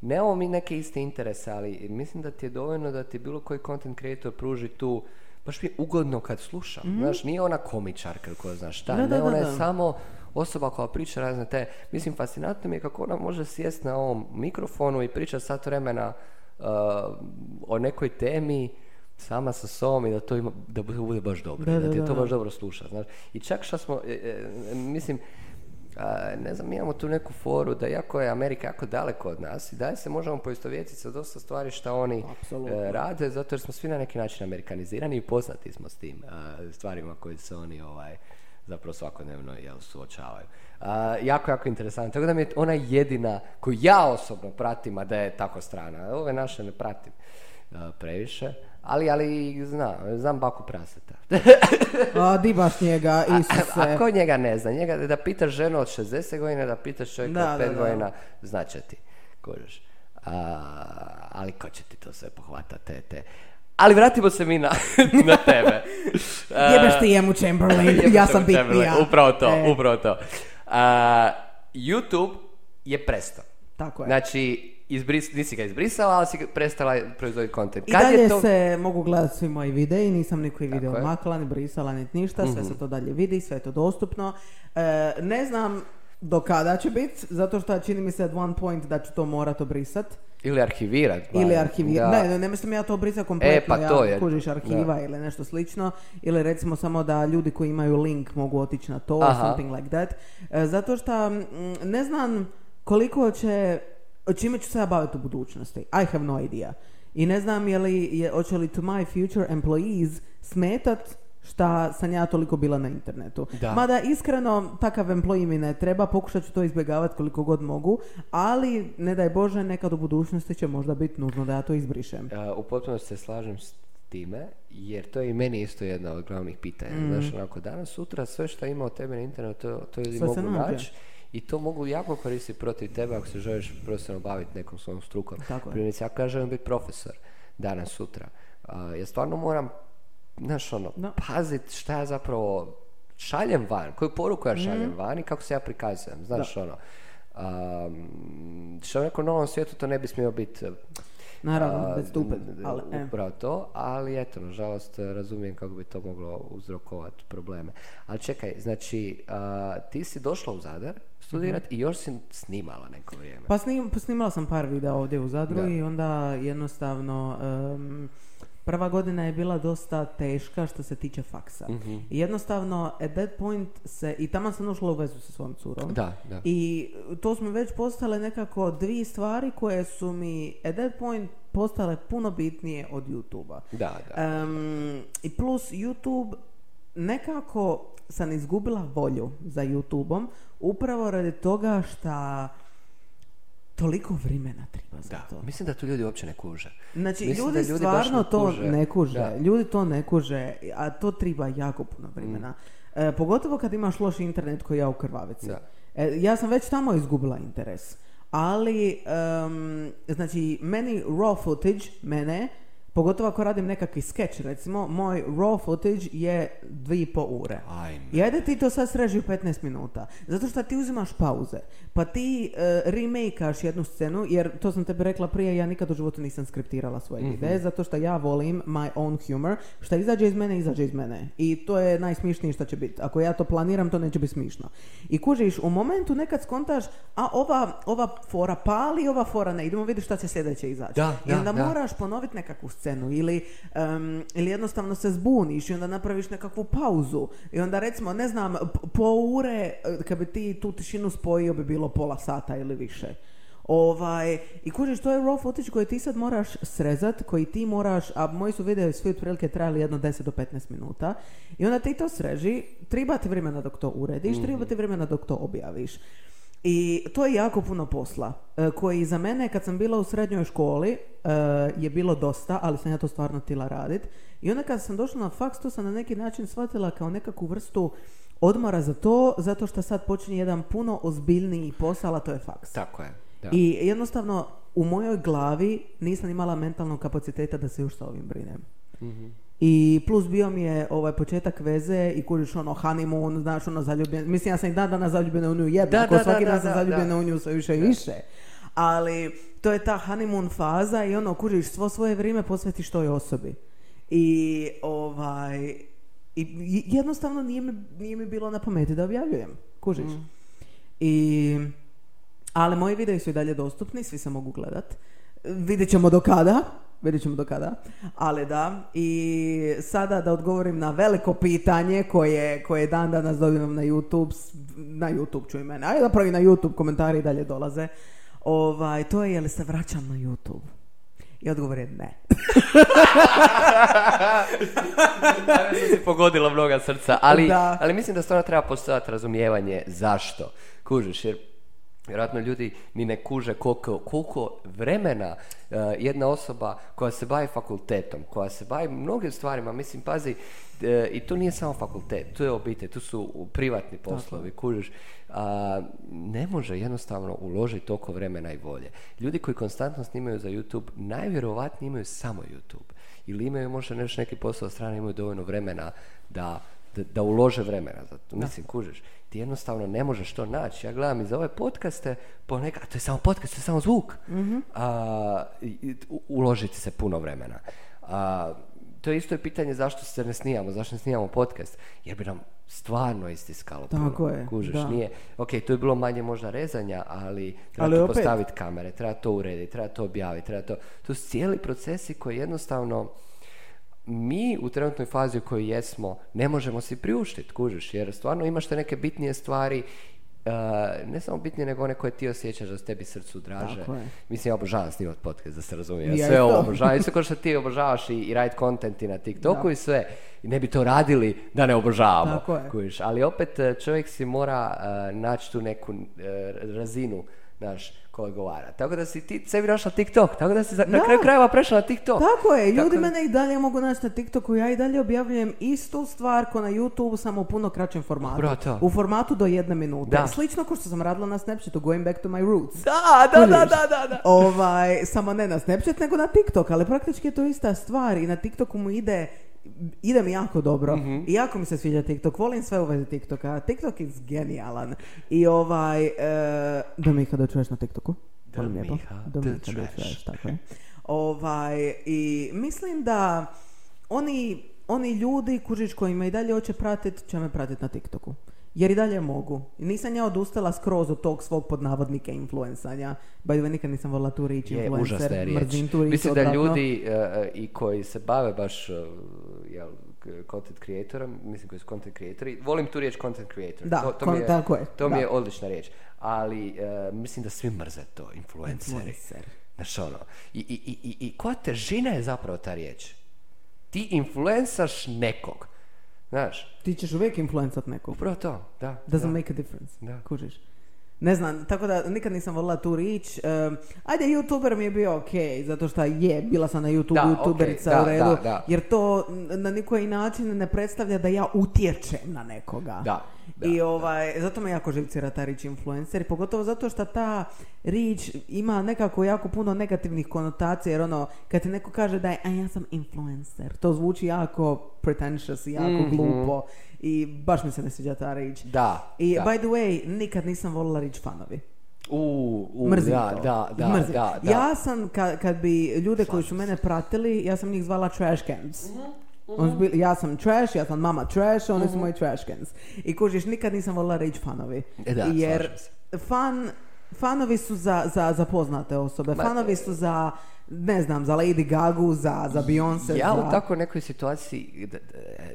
nemamo mi neke iste interese, ali mislim da ti je dovoljno da ti bilo koji content creator pruži tu baš mi je ugodno kad slušam. Znaš, nije ona komičarka ili ko zna šta, Da, ne, da, ona je da. samo osoba koja priča razne te, mislim, fascinantno mi je kako ona može sjest na ovom mikrofonu i pričati sat vremena uh, o nekoj temi sama sa sobom i da to ima, da bude, baš dobro, Da, da, da, ti da, to baš dobro sluša, znaš. I čak šta smo, e, e, mislim, a, ne znam, mi imamo tu neku foru da jako je Amerika jako daleko od nas i da se možemo poistovjetiti sa dosta stvari što oni e, rade, zato jer smo svi na neki način amerikanizirani i poznati smo s tim a, stvarima koje se oni ovaj, zapravo svakodnevno jel, suočavaju. A, jako, jako interesantno. Tako da mi je ona jedina koju ja osobno pratim, a da je tako strana. Ove naše ne pratim a, previše. Ali, ali znam, znam baku praseta. A, di baš njega, Isuse. a ko njega ne zna? Njega da pitaš ženu od 60 godina, da pitaš čovjeka Da, od da, 5 da. godina, znaće ti. Kužiš. A, ali ko će ti to sve pohvatati? Te, te. Ali vratimo se mi na, na tebe. Jebeš ti Emu Chamberlain, jebeš ja sam bitnija. Upravo to, E, upravo to. A, YouTube je prestao. Tako je. Znači, izbris, nisi ga izbrisala, ali si prestala proizvoditi kontent. I Kad dalje je to... se mogu gledati svi moji videi, nisam nikoji video makla, ni brisala, ni ništa, sve se to dalje vidi, sve je to dostupno. E, ne znam do kada će biti, zato što čini mi se at one point da ću to morat obrisat. Ili arhivirat. Ili barem. arhivirat. Da. Ne, ne, ne mislim ja to obrisat kompletno, E, pa to ja je. kužiš arhiva ili nešto slično. Ili recimo samo da ljudi koji imaju link mogu otići na to, Aha. something like that. E, zato što ne znam koliko će, čime ću se ja baviti u budućnosti. I have no idea. I ne znam je li, je, hoće li to my future employees smetat šta sam ja toliko bila na internetu. Da. Mada iskreno takav employee mi ne treba, pokušat ću to izbjegavati koliko god mogu, ali ne daj Bože nekad u budućnosti će možda biti nužno da ja to izbrišem. Uh, u potpunosti se slažem s time, jer to je i meni isto jedna od glavnih pitanja. Znaš, onako, danas, sutra, sve što ima o tebi na internetu, to, to ljudi Sve mogu naći i to mogu jako koristiti protiv tebe ako se želiš profesionalno baviti nekom svojom strukom. Primjerice, ja želim biti profesor danas, sutra, uh, ja stvarno moram, znaš, ono, Da. pazit šta ja zapravo šaljem van, koju poruku ja šaljem van i kako se ja prikazujem, znaš, ono. Um, što u nekom novom svijetu to ne bi smio biti Naravno, a, that's stupid, n- ali, e. Upravo to, ali eto, nažalost, razumijem kako bi to moglo uzrokovati probleme. Ali čekaj, znači, a, ti si došla u Zadar studirat i još si snimala neko vrijeme. Pa snim, snimala sam par videa ovdje u Zadru Da. i onda jednostavno em, prva godina je bila dosta teška što se tiče faksa. Mhm. I jednostavno at that point se, i tamo sam ušla u vezu sa svojom curom. Da, da. I to su mi već postale nekako dvije stvari koje su mi at that point postale puno bitnije od YouTube-a. Da, da. Em, I plus YouTube nekako sam izgubila volju za YouTubeom upravo radi toga šta toliko vremena treba za Da, to. mislim da tu ljudi uopće ne kuže. Znači, Mislim ljudi, ljudi stvarno ne to kuže. ne kuže. Da. Ljudi to ne kuže, a to treba jako puno vremena. Mm. E, pogotovo kad imaš loš internet koji ja u krvavici. Da. E, ja sam već tamo izgubila interes. Ali, em, znači, meni raw footage, mene, Pogotovo ako radim nekakvi skeč, recimo, moj raw footage je dvi i po ure. Ajme. I ajde ti to sad sreži u 15 minuta. Zato što ti uzimaš pauze. Pa ti uh, remake-aš jednu scenu, jer to sam tebi rekla prije, ja nikad u životu nisam skriptirala svoje Mhm. videe, zato što ja volim my own humor. Šta izađe iz mene, izađe iz mene. I to je najsmišnije što će biti. Ako ja to planiram, to neće biti smišno. I kužiš, u momentu nekad skontaš, a ova, ova fora pali, ova fora ne. Idemo vidjeti šta će sljedeće izaći. Da, I da, onda da. moraš ponoviti nekakvu scenu ili, em, ili jednostavno se zbuniš i onda napraviš nekakvu pauzu i onda recimo, ne znam, po ure, e, kad bi ti tu tišinu spojio bi bilo pola sata ili više. Ovaj, I kužiš, to je raw footage koji ti sad moraš srezat, koji ti moraš, a moji su videi svi otprilike trajali jedno 10 do 15 minuta i onda ti to sreži, treba ti vremena dok to urediš, treba ti vremena dok to objaviš. I to je jako puno posla, e, koji za mene kad sam bila u srednjoj školi e, je bilo dosta, ali sam ja to stvarno htjela radit. I onda kad sam došla na faks, to sam na neki način shvatila kao nekakvu vrstu odmora za to, zato što sad počinje jedan puno ozbiljniji posao, a to je faks. Tako je. Da. I jednostavno u mojoj glavi nisam imala mentalnog kapaciteta da se još sa ovim brinem. Mhm. I plus bio mi je ovaj početak veze i kužiš ono honeymoon, znaš ono zaljubljen. Mislim ja sam i dan danas zaljubljena u nju jednako, Da, da, svaki da, dan da, sam da, zaljubljena da. u nju sve više i više. Ali to je ta honeymoon faza i ono kužiš svo svoje vrijeme posvetiš toj osobi. I ovaj i jednostavno nije mi, nije mi bilo na pameti da objavljujem. Kužiš. Mhm. I ali moji videi su i dalje dostupni, svi se mogu gledat. Vidjet ćemo do kada, vidjet ćemo do kada, ali da. I sada da odgovorim na veliko pitanje koje, koje dan danas dobivam na YouTube, na YouTube čuj mene, a zapravo i na YouTube komentari i dalje dolaze. Ovaj, to je je li se vraćam na YouTube? I odgovor je ne. Danas si pogodila mnoga srca, ali, Da. ali mislim da stvarno treba postojati razumijevanje zašto. Kužiš, jer vjerojatno ljudi ni ne kuže koliko, koliko vremena eh, jedna osoba koja se bavi fakultetom, koja se bavi mnogim stvarima, mislim, pazi, eh, i to nije samo fakultet, tu je obitelj, tu su privatni poslovi, kužiš, a, ne može jednostavno uložiti toliko vremena i volje. Ljudi koji konstantno snimaju za YouTube, najvjerovatnije imaju samo YouTube. Ili imaju možda nešto neki posao od strane, imaju dovoljno vremena da, da, da ulože vremena za to. Mislim, kužiš, ti jednostavno ne možeš to naći. Ja gledam i za ove podcaste, ponekad, a to je samo podcast, to je samo zvuk. A, i u- uložiti se puno vremena. A, to je isto je pitanje zašto se ne snijamo, zašto ne snijamo podcast, jer bi nam stvarno istiskalo puno. Tako je, Kužiš, da. nije, ok, tu je bilo manje možda rezanja, ali treba Ali opet- postaviti kamere, treba to urediti, treba to objaviti, treba to, to su cijeli procesi koji jednostavno mi u trenutnoj fazi u kojoj jesmo ne možemo si priuštiti, kužiš, jer stvarno imaš te neke bitnije stvari, uh, ne samo bitnije nego one koje ti osjećaš da tebi srcu draže. Tako je. Mislim, ja obožavam snimat podcast, da se razumije. Ja sve ovo obožavam. Isto kao što ti obožavaš i, i radit content i na TikToku i sve. I ne bi to radili da ne obožavamo. Tako je. Ali opet eh, čovjek si mora eh, naći tu neku eh, razinu naš ko odgovara. Tako da si ti sebi našla TikTok, tako da si za- na Da. kraju krajeva prešla na TikTok. Tako je, ljudi Tako- mene i dalje mogu naći na TikToku, ja i dalje objavljujem istu stvar ko na YouTube, samo u puno kraćem formatu. To. U formatu do jedne minute. Da. Slično kao što sam radila na Snapchatu, going back to my roots. Da, da, da, da, da, da. Ovaj, samo ne na Snapchat, nego na TikTok, ali praktički je to ista stvar i na TikToku mu ide ide mi jako dobro Mhm. i jako mi se sviđa TikTok, volim sve u vezi TikToka, TikTok je genijalan i ovaj, e, Domika da čuješ na TikToku, Domiha the da trash. čuješ, tako je. Ovaj, i mislim da oni, oni ljudi, kužić koji me i dalje hoće pratit, će me pratit na TikToku. Jer i dalje mogu. I nisam ja odustala skroz od tog svog pod navodnike influencanja. By the way, nikad nisam volila tu riječ Je, užasna influencer. je riječ. Mrzim tu riječ Mislim da ljudi eh, i koji se bave baš eh, jel, content creatorom, mislim koji su content creatori, volim tu riječ content creator. Da, to, to kon- mi je, tako je, To mi da. je odlična riječ. Ali eh, mislim da svi mrze to, influenceri. Influencer. Znaš ono, i, i, i, i, i koja težina je zapravo ta riječ? Ti influensaš nekog. Znaš, Ti ćeš uvijek influencat nekog. upravo to, da. Doesn't da. make a difference. Da. Kužiš. Ne znam, tako da nikad nisam volila tu riječ. Um, ajde, youtuber mi je bio ok, zato što je, bila sam na YouTube Da, youtuberica ok, da, u redu, da, da. jer to na nikoji način ne predstavlja da ja utječem na nekoga. Da. I ovaj, zato me jako živcira ta rič influencer, pogotovo zato što ta rič ima nekako jako puno negativnih konotacija, jer ono, kad ti neko kaže da je, a ja sam influencer, to zvuči jako pretentious i jako Mhm. glupo i baš mi se ne sviđa ta rič. Da, I da. by the way, nikad nisam volila rič fanovi. U, u, Mrzim da, to. da, da, Mrzim. da, da. Ja sam, ka- kad bi ljude koji su mene pratili, ja sam njih zvala trash cans. Mhm, Su bili- ja sam trash, ja sam mama trash, oni Mhm. su moji trash cans. I kužiš, nikad nisam volila reći fanovi. E da, jer fan, fanovi su za, za, za poznate osobe, Ma, fanovi su za, ne znam, za Lady Gagu, za, za Beyoncé, Ja za... u takvoj nekoj situaciji, da,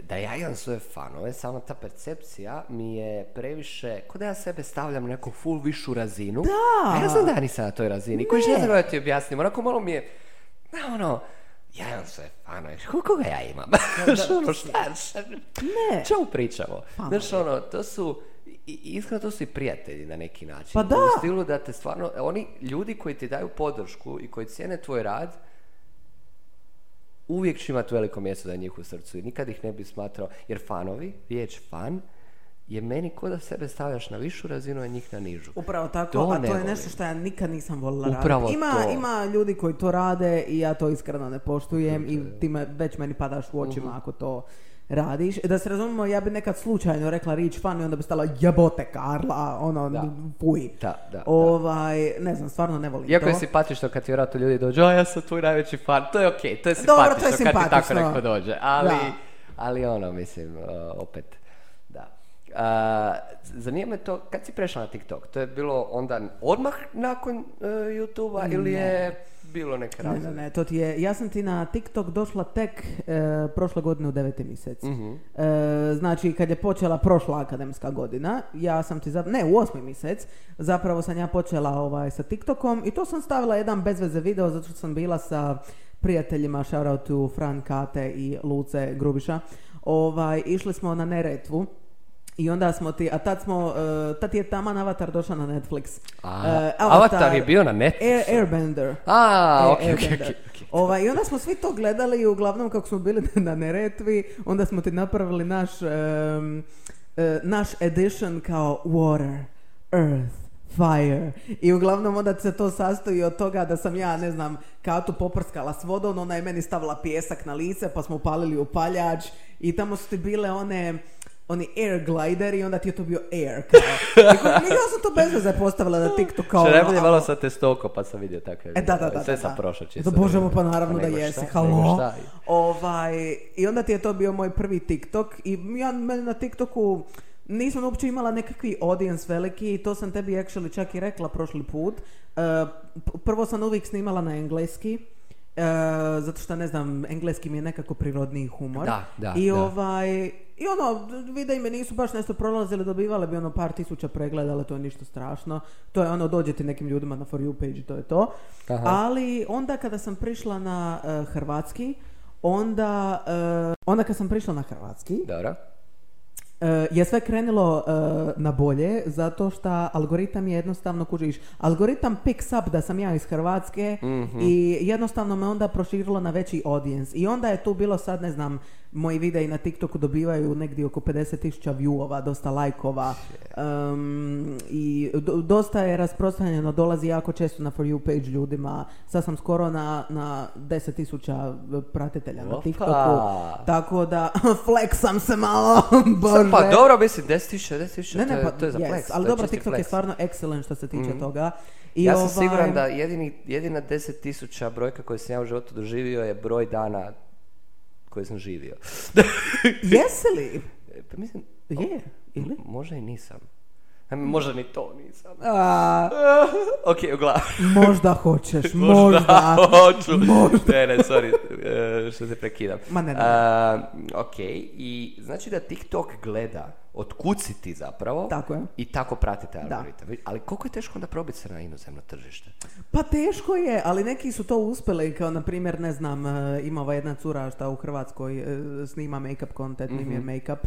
da ja imam svoje fanove, samo ta percepcija mi je previše, ko da ja sebe stavljam neku full višu razinu. Da. A ja znam da ja nisam na toj razini. Koji ne znam da ti objasnim. Onako malo mi je, da ono, ja imam svoje fanove. Ko- Koga ja imam? Znaš, ono, šta, šta, Ne. čemu pričamo? Fanovi. Znaš, ono, to su, iskreno to su i prijatelji na neki način. Pa da. U stilu da te stvarno, oni ljudi koji ti daju podršku i koji cijene tvoj rad, uvijek će imati veliko mjesto za njih u srcu i nikad ih ne bi smatrao, jer fanovi, riječ fan, je meni ko da sebe stavljaš na višu razinu, a njih na nižu. Upravo tako, To a ne to je volim. nešto što ja nikad nisam volila Upravo raditi. Ima, to. ima ljudi koji to rade i ja to iskreno ne poštujem i time već meni padaš u očima Mhm. ako to radiš. Da se razumemo, ja bi nekad slučajno rekla rič fan i onda bi stala jebote Karla, ono, Da. fuj. Da, da. Ovaj, ne znam, stvarno ne volim Iako to. je simpatično kad ti vjerojatno ljudi dođu, a ja sam tvoj najveći fan, to je okej, to je Dobro, simpatično, to je kad ti tako simpatično. neko dođe, ali, ali ono, mislim, opet, zanima me to, kad si prešla na TikTok, to je bilo onda odmah nakon uh, YouTube-a ili je bilo neke Ne, ne, razloge? ne, to ti je, ja sam ti na TikTok došla tek e, prošle godine u deveti mjesec. Mhm. E, znači, kad je počela prošla akademska godina, ja sam ti, zap- ne, u osmi mjesec, zapravo sam ja počela ovaj, sa TikTokom i to sam stavila jedan bezveze video zato što sam bila sa prijateljima, shout out to Fran Kate i Luce Grubiša. Ovaj, išli smo na Neretvu i onda smo ti, a tad smo, e, tad je taman Avatar došao na Netflix. A, E, Avatar je bio na Netflixu? Air, Airbender. A, okej, okej, Airbender. okej, okej. Ovaj, I onda smo svi to gledali i uglavnom kako smo bili na Neretvi, onda smo ti napravili naš, em, e, naš edition kao water, earth, fire. I uglavnom onda se to sastoji od toga da sam ja, ne znam, katu poprskala s vodom, ona je meni stavila pijesak na lice, pa smo upalili upaljač i tamo su ti bile one oni air glider i onda ti je to bio air kao. Ja sam to bez veze postavila na TikTok kao Što ono, najbolje a- malo sa testoko, pa sam vidio takve E, da, da, da. Sve da, sam da. prošao Da, čisto. Bože moj, pa naravno da nego jesi, šta, halo. šta. Ovaj, I onda ti je to bio moj prvi TikTok i ja meni na TikToku nisam uopće imala nekakvi audience veliki i to sam tebi actually čak i rekla prošli put. E, prvo sam uvijek snimala na engleski. e, zato što ne znam, engleski mi je nekako prirodniji humor. Da, da, I da. I ono, videi me nisu baš nešto prolazili, dobivale bi ono par tisuća pregleda, ali to je ništa strašno. To je ono, dođete nekim ljudima na For You page, to je to. Aha. Ali onda kada sam prišla na eh, hrvatski, onda, eh, onda kad sam prišla na hrvatski, Dobro. eh, je sve krenulo na bolje, zato što algoritam je jednostavno, kužiš, algoritam picks up da sam ja iz Hrvatske Mhm. i jednostavno me onda proširilo na veći audience. I onda je tu bilo sad, ne znam, moji videi na TikToku dobivaju negdje oko 50 tisuća viewova, dosta lajkova um, i do- dosta je rasprostranjeno, dolazi jako često na For You page ljudima. Sad sam skoro na, na 10 tisuća pratitelja na Opa. TikToku. Tako da, flexam se malo, bože. Pa dobro, mislim, 10.000, 10.000, Ne, je- pa, to je za yes, flex. ali je dobro, TikTok je flex. stvarno excellent što se tiče toga. I ja sam ovaj, siguran da jedini, jedina 10.000 brojka koju sam ja u životu doživio je broj dana koji sam živio. Jesi li? Pa mislim, Je, ili? možda i nisam. Možda ni to nisam. A, ok, uglavnom. možda hoćeš, možda. hoću. Možda. Ne, ne, sorry, e, što se prekidam. Ma ne, ne. A, ok, i znači da TikTok gleda od kud si ti zapravo Tako je. i tako pratite Da. algoritam. Ali koliko je teško onda probiti se na inozemno tržište? Pa teško je, ali neki su to uspjeli, kao na primjer, ne znam, e, ima ova jedna cura šta u Hrvatskoj e, snima make-up content, mm je make-up.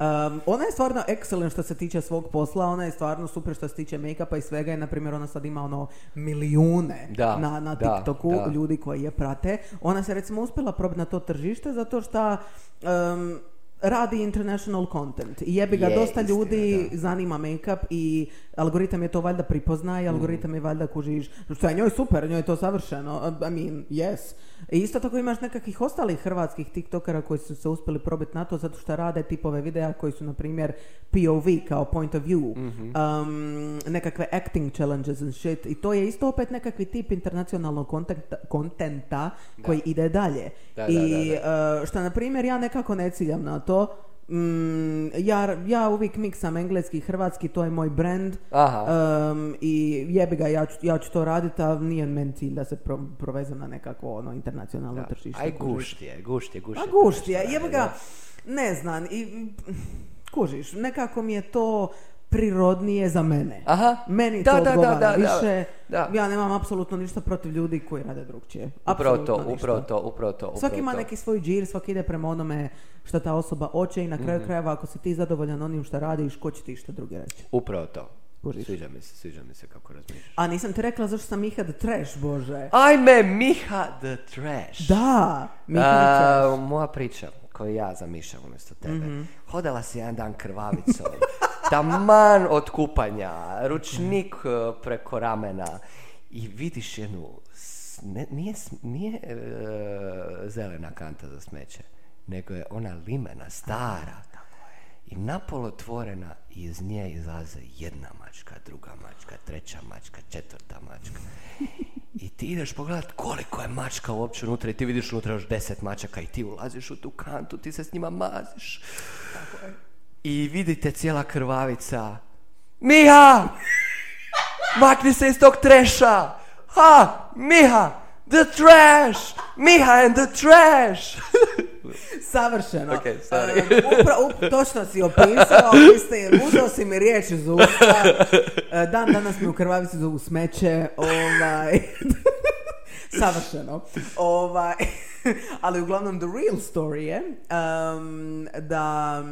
Um, ona je stvarno excellent što se tiče svog posla, ona je stvarno super što se tiče make-upa i svega i na primjer ona sad ima ono milijune Da, na, na da, TikToku da. ljudi koji je prate. Ona se recimo uspjela probiti na to tržište zato što um, radi international content. I jebi ga Je, dosta istina, ljudi da. zanima make-up i algoritam je to valjda prepoznaje i algoritam je valjda kužiš. Što je njoj super, njoj je to savršeno. I mean, yes i isto tako imaš nekakvih ostalih hrvatskih tiktokera koji su se uspjeli probiti na to zato što rade tipove videa koji su na primjer POV kao point of view um, nekakve acting challenges and shit. I to je isto opet nekakvi tip internacionalnog kontenta, kontenta koji ide dalje. Da, da, i da, uh, što na primjer ja nekako ne ciljam na to Mm, ja, ja uvijek miksam engleski i hrvatski, to je moj brand Aha. Um, i jebi ga, ja ću, ja ću to raditi, a nije meni cilj da se pro, provezem na nekakvo ono, internacionalno Da. tržište. Aj gušt je, gušt je, gušt A je. gušt je, jebi ga, ne znam, i, kužiš, nekako mi je to prirodnije za mene. Aha. Meni Da, to da, odgovara da, da. više. Da. Ja nemam apsolutno ništa protiv ljudi koji rade drugčije. Upravo to, ništa. upravo to, upravo to. Svaki ima neki svoj džir, svaki ide prema onome što ta osoba hoće i na kraju krajeva ako si ti zadovoljan onim što radiš, ko će ti što drugi reći. Upravo to. Kužiš. Sviđa mi se, sviđa mi se kako razmišljaš. A nisam ti rekla zašto sam Miha the Trash, bože. Ajme, Miha the Trash. Da, Miha the Trash. moja priča koju ja zamišljam umjesto tebe. Mhm. Hodala si jedan dan krvavicom, taman od kupanja, ručnik e, preko ramena i vidiš jednu, ne- nije, nije e, zelena kanta za smeće, nego je ona limena, stara. I napol otvorena i iz nje izlaze jedna mačka, druga mačka, treća mačka, četvrta mačka. I ti ideš pogledat koliko je mačka uopće unutra i ti vidiš unutra još deset mačaka i ti ulaziš u tu kantu, ti se s njima maziš. I vidite cijela krvavica. Miha! Makni se iz tog treša! Ha! Miha! The trash! Miha and the trash! Savršeno. Ok, sorry. E, upra- up- točno si opisao, ste, uzeo si mi riječ iz usta. E, Dan danas mi u krvavici zovu smeće. Ovaj... Savršeno. Ovaj... Ali uglavnom, the real story je um, da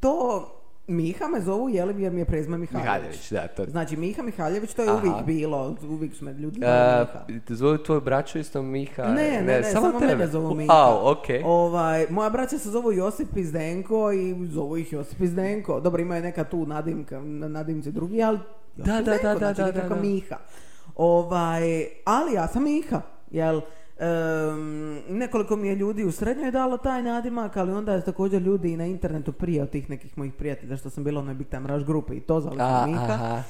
to Miha me zovu jeli jer mi je prezme Mihaljević. Mihaljević, da, to- Znači Miha Mihaljević, to je Aha. uvijek bilo, uvijek su me ljudi Uh, Miha. zove tvoju braću isto Miha? Ne, ne, ne, samo, tebe. mene zovu Miha. Au, okej. Ovaj, moja braća se zovu Josip i Zdenko i zovu ih Josip i Zdenko. Dobro, imaju neka tu nadimka, na nadimci drugi, ali Josip Da, i da, Zdenko, da, da, znači da, da. Miha. Ovaj, ali ja sam Miha, jel? Em, nekoliko mi je ljudi u srednjoj dalo taj nadimak, ali onda je također ljudi i na internetu prije od tih nekih mojih prijatelja što sam bila u onoj Big Time Rush grupi i to zvali A, su Miha. aha.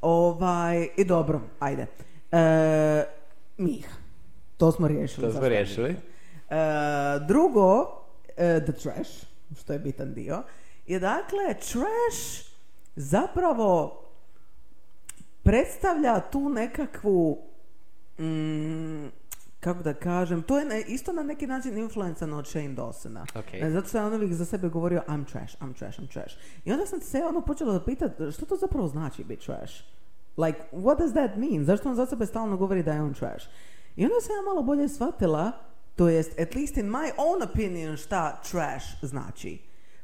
Ovaj, i dobro, ajde. E, Miha. To smo riješili. To smo riješili. E, drugo, e, the trash, što je bitan dio, je dakle, trash zapravo predstavlja tu nekakvu mm, kako da kažem, to je na- isto na neki način influencano od Shane Dawsona. Ok. E, Zato što je on uvijek za sebe govorio I'm trash, I'm trash, I'm trash. I onda sam se ono počela da pitat što to zapravo znači biti trash? Like, what does that mean? Zašto on za sebe stalno govori da je on trash? I onda sam ja malo bolje shvatila, to jest, at least in my own opinion, šta trash znači.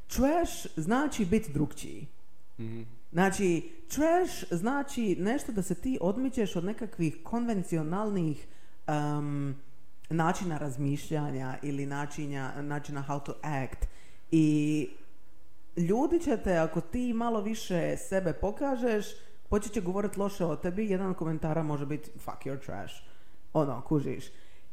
Trash znači biti drugčiji. Znači, trash znači nešto da se ti odmičeš od nekakvih konvencionalnih um, načina razmišljanja ili načina, načina how to act. I ljudi će te, ako ti malo više sebe pokažeš, počet će govoriti loše o tebi, jedan od komentara može biti fuck you're trash. Ono, kužiš.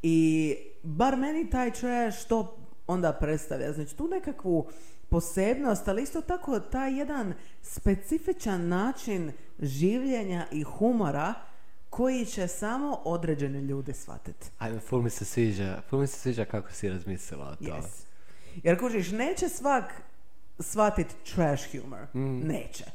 I bar meni taj trash to onda predstavlja. Znači tu nekakvu posebnost, ali isto tako taj jedan specifičan način življenja i humora koji će samo određeni ljudi shvatiti. Ajme, ful mi se sviđa, ful mi se sviđa kako si razmislila o to. Yes. Jer kužiš, neće svak shvatit trash humor. Mm. Neće.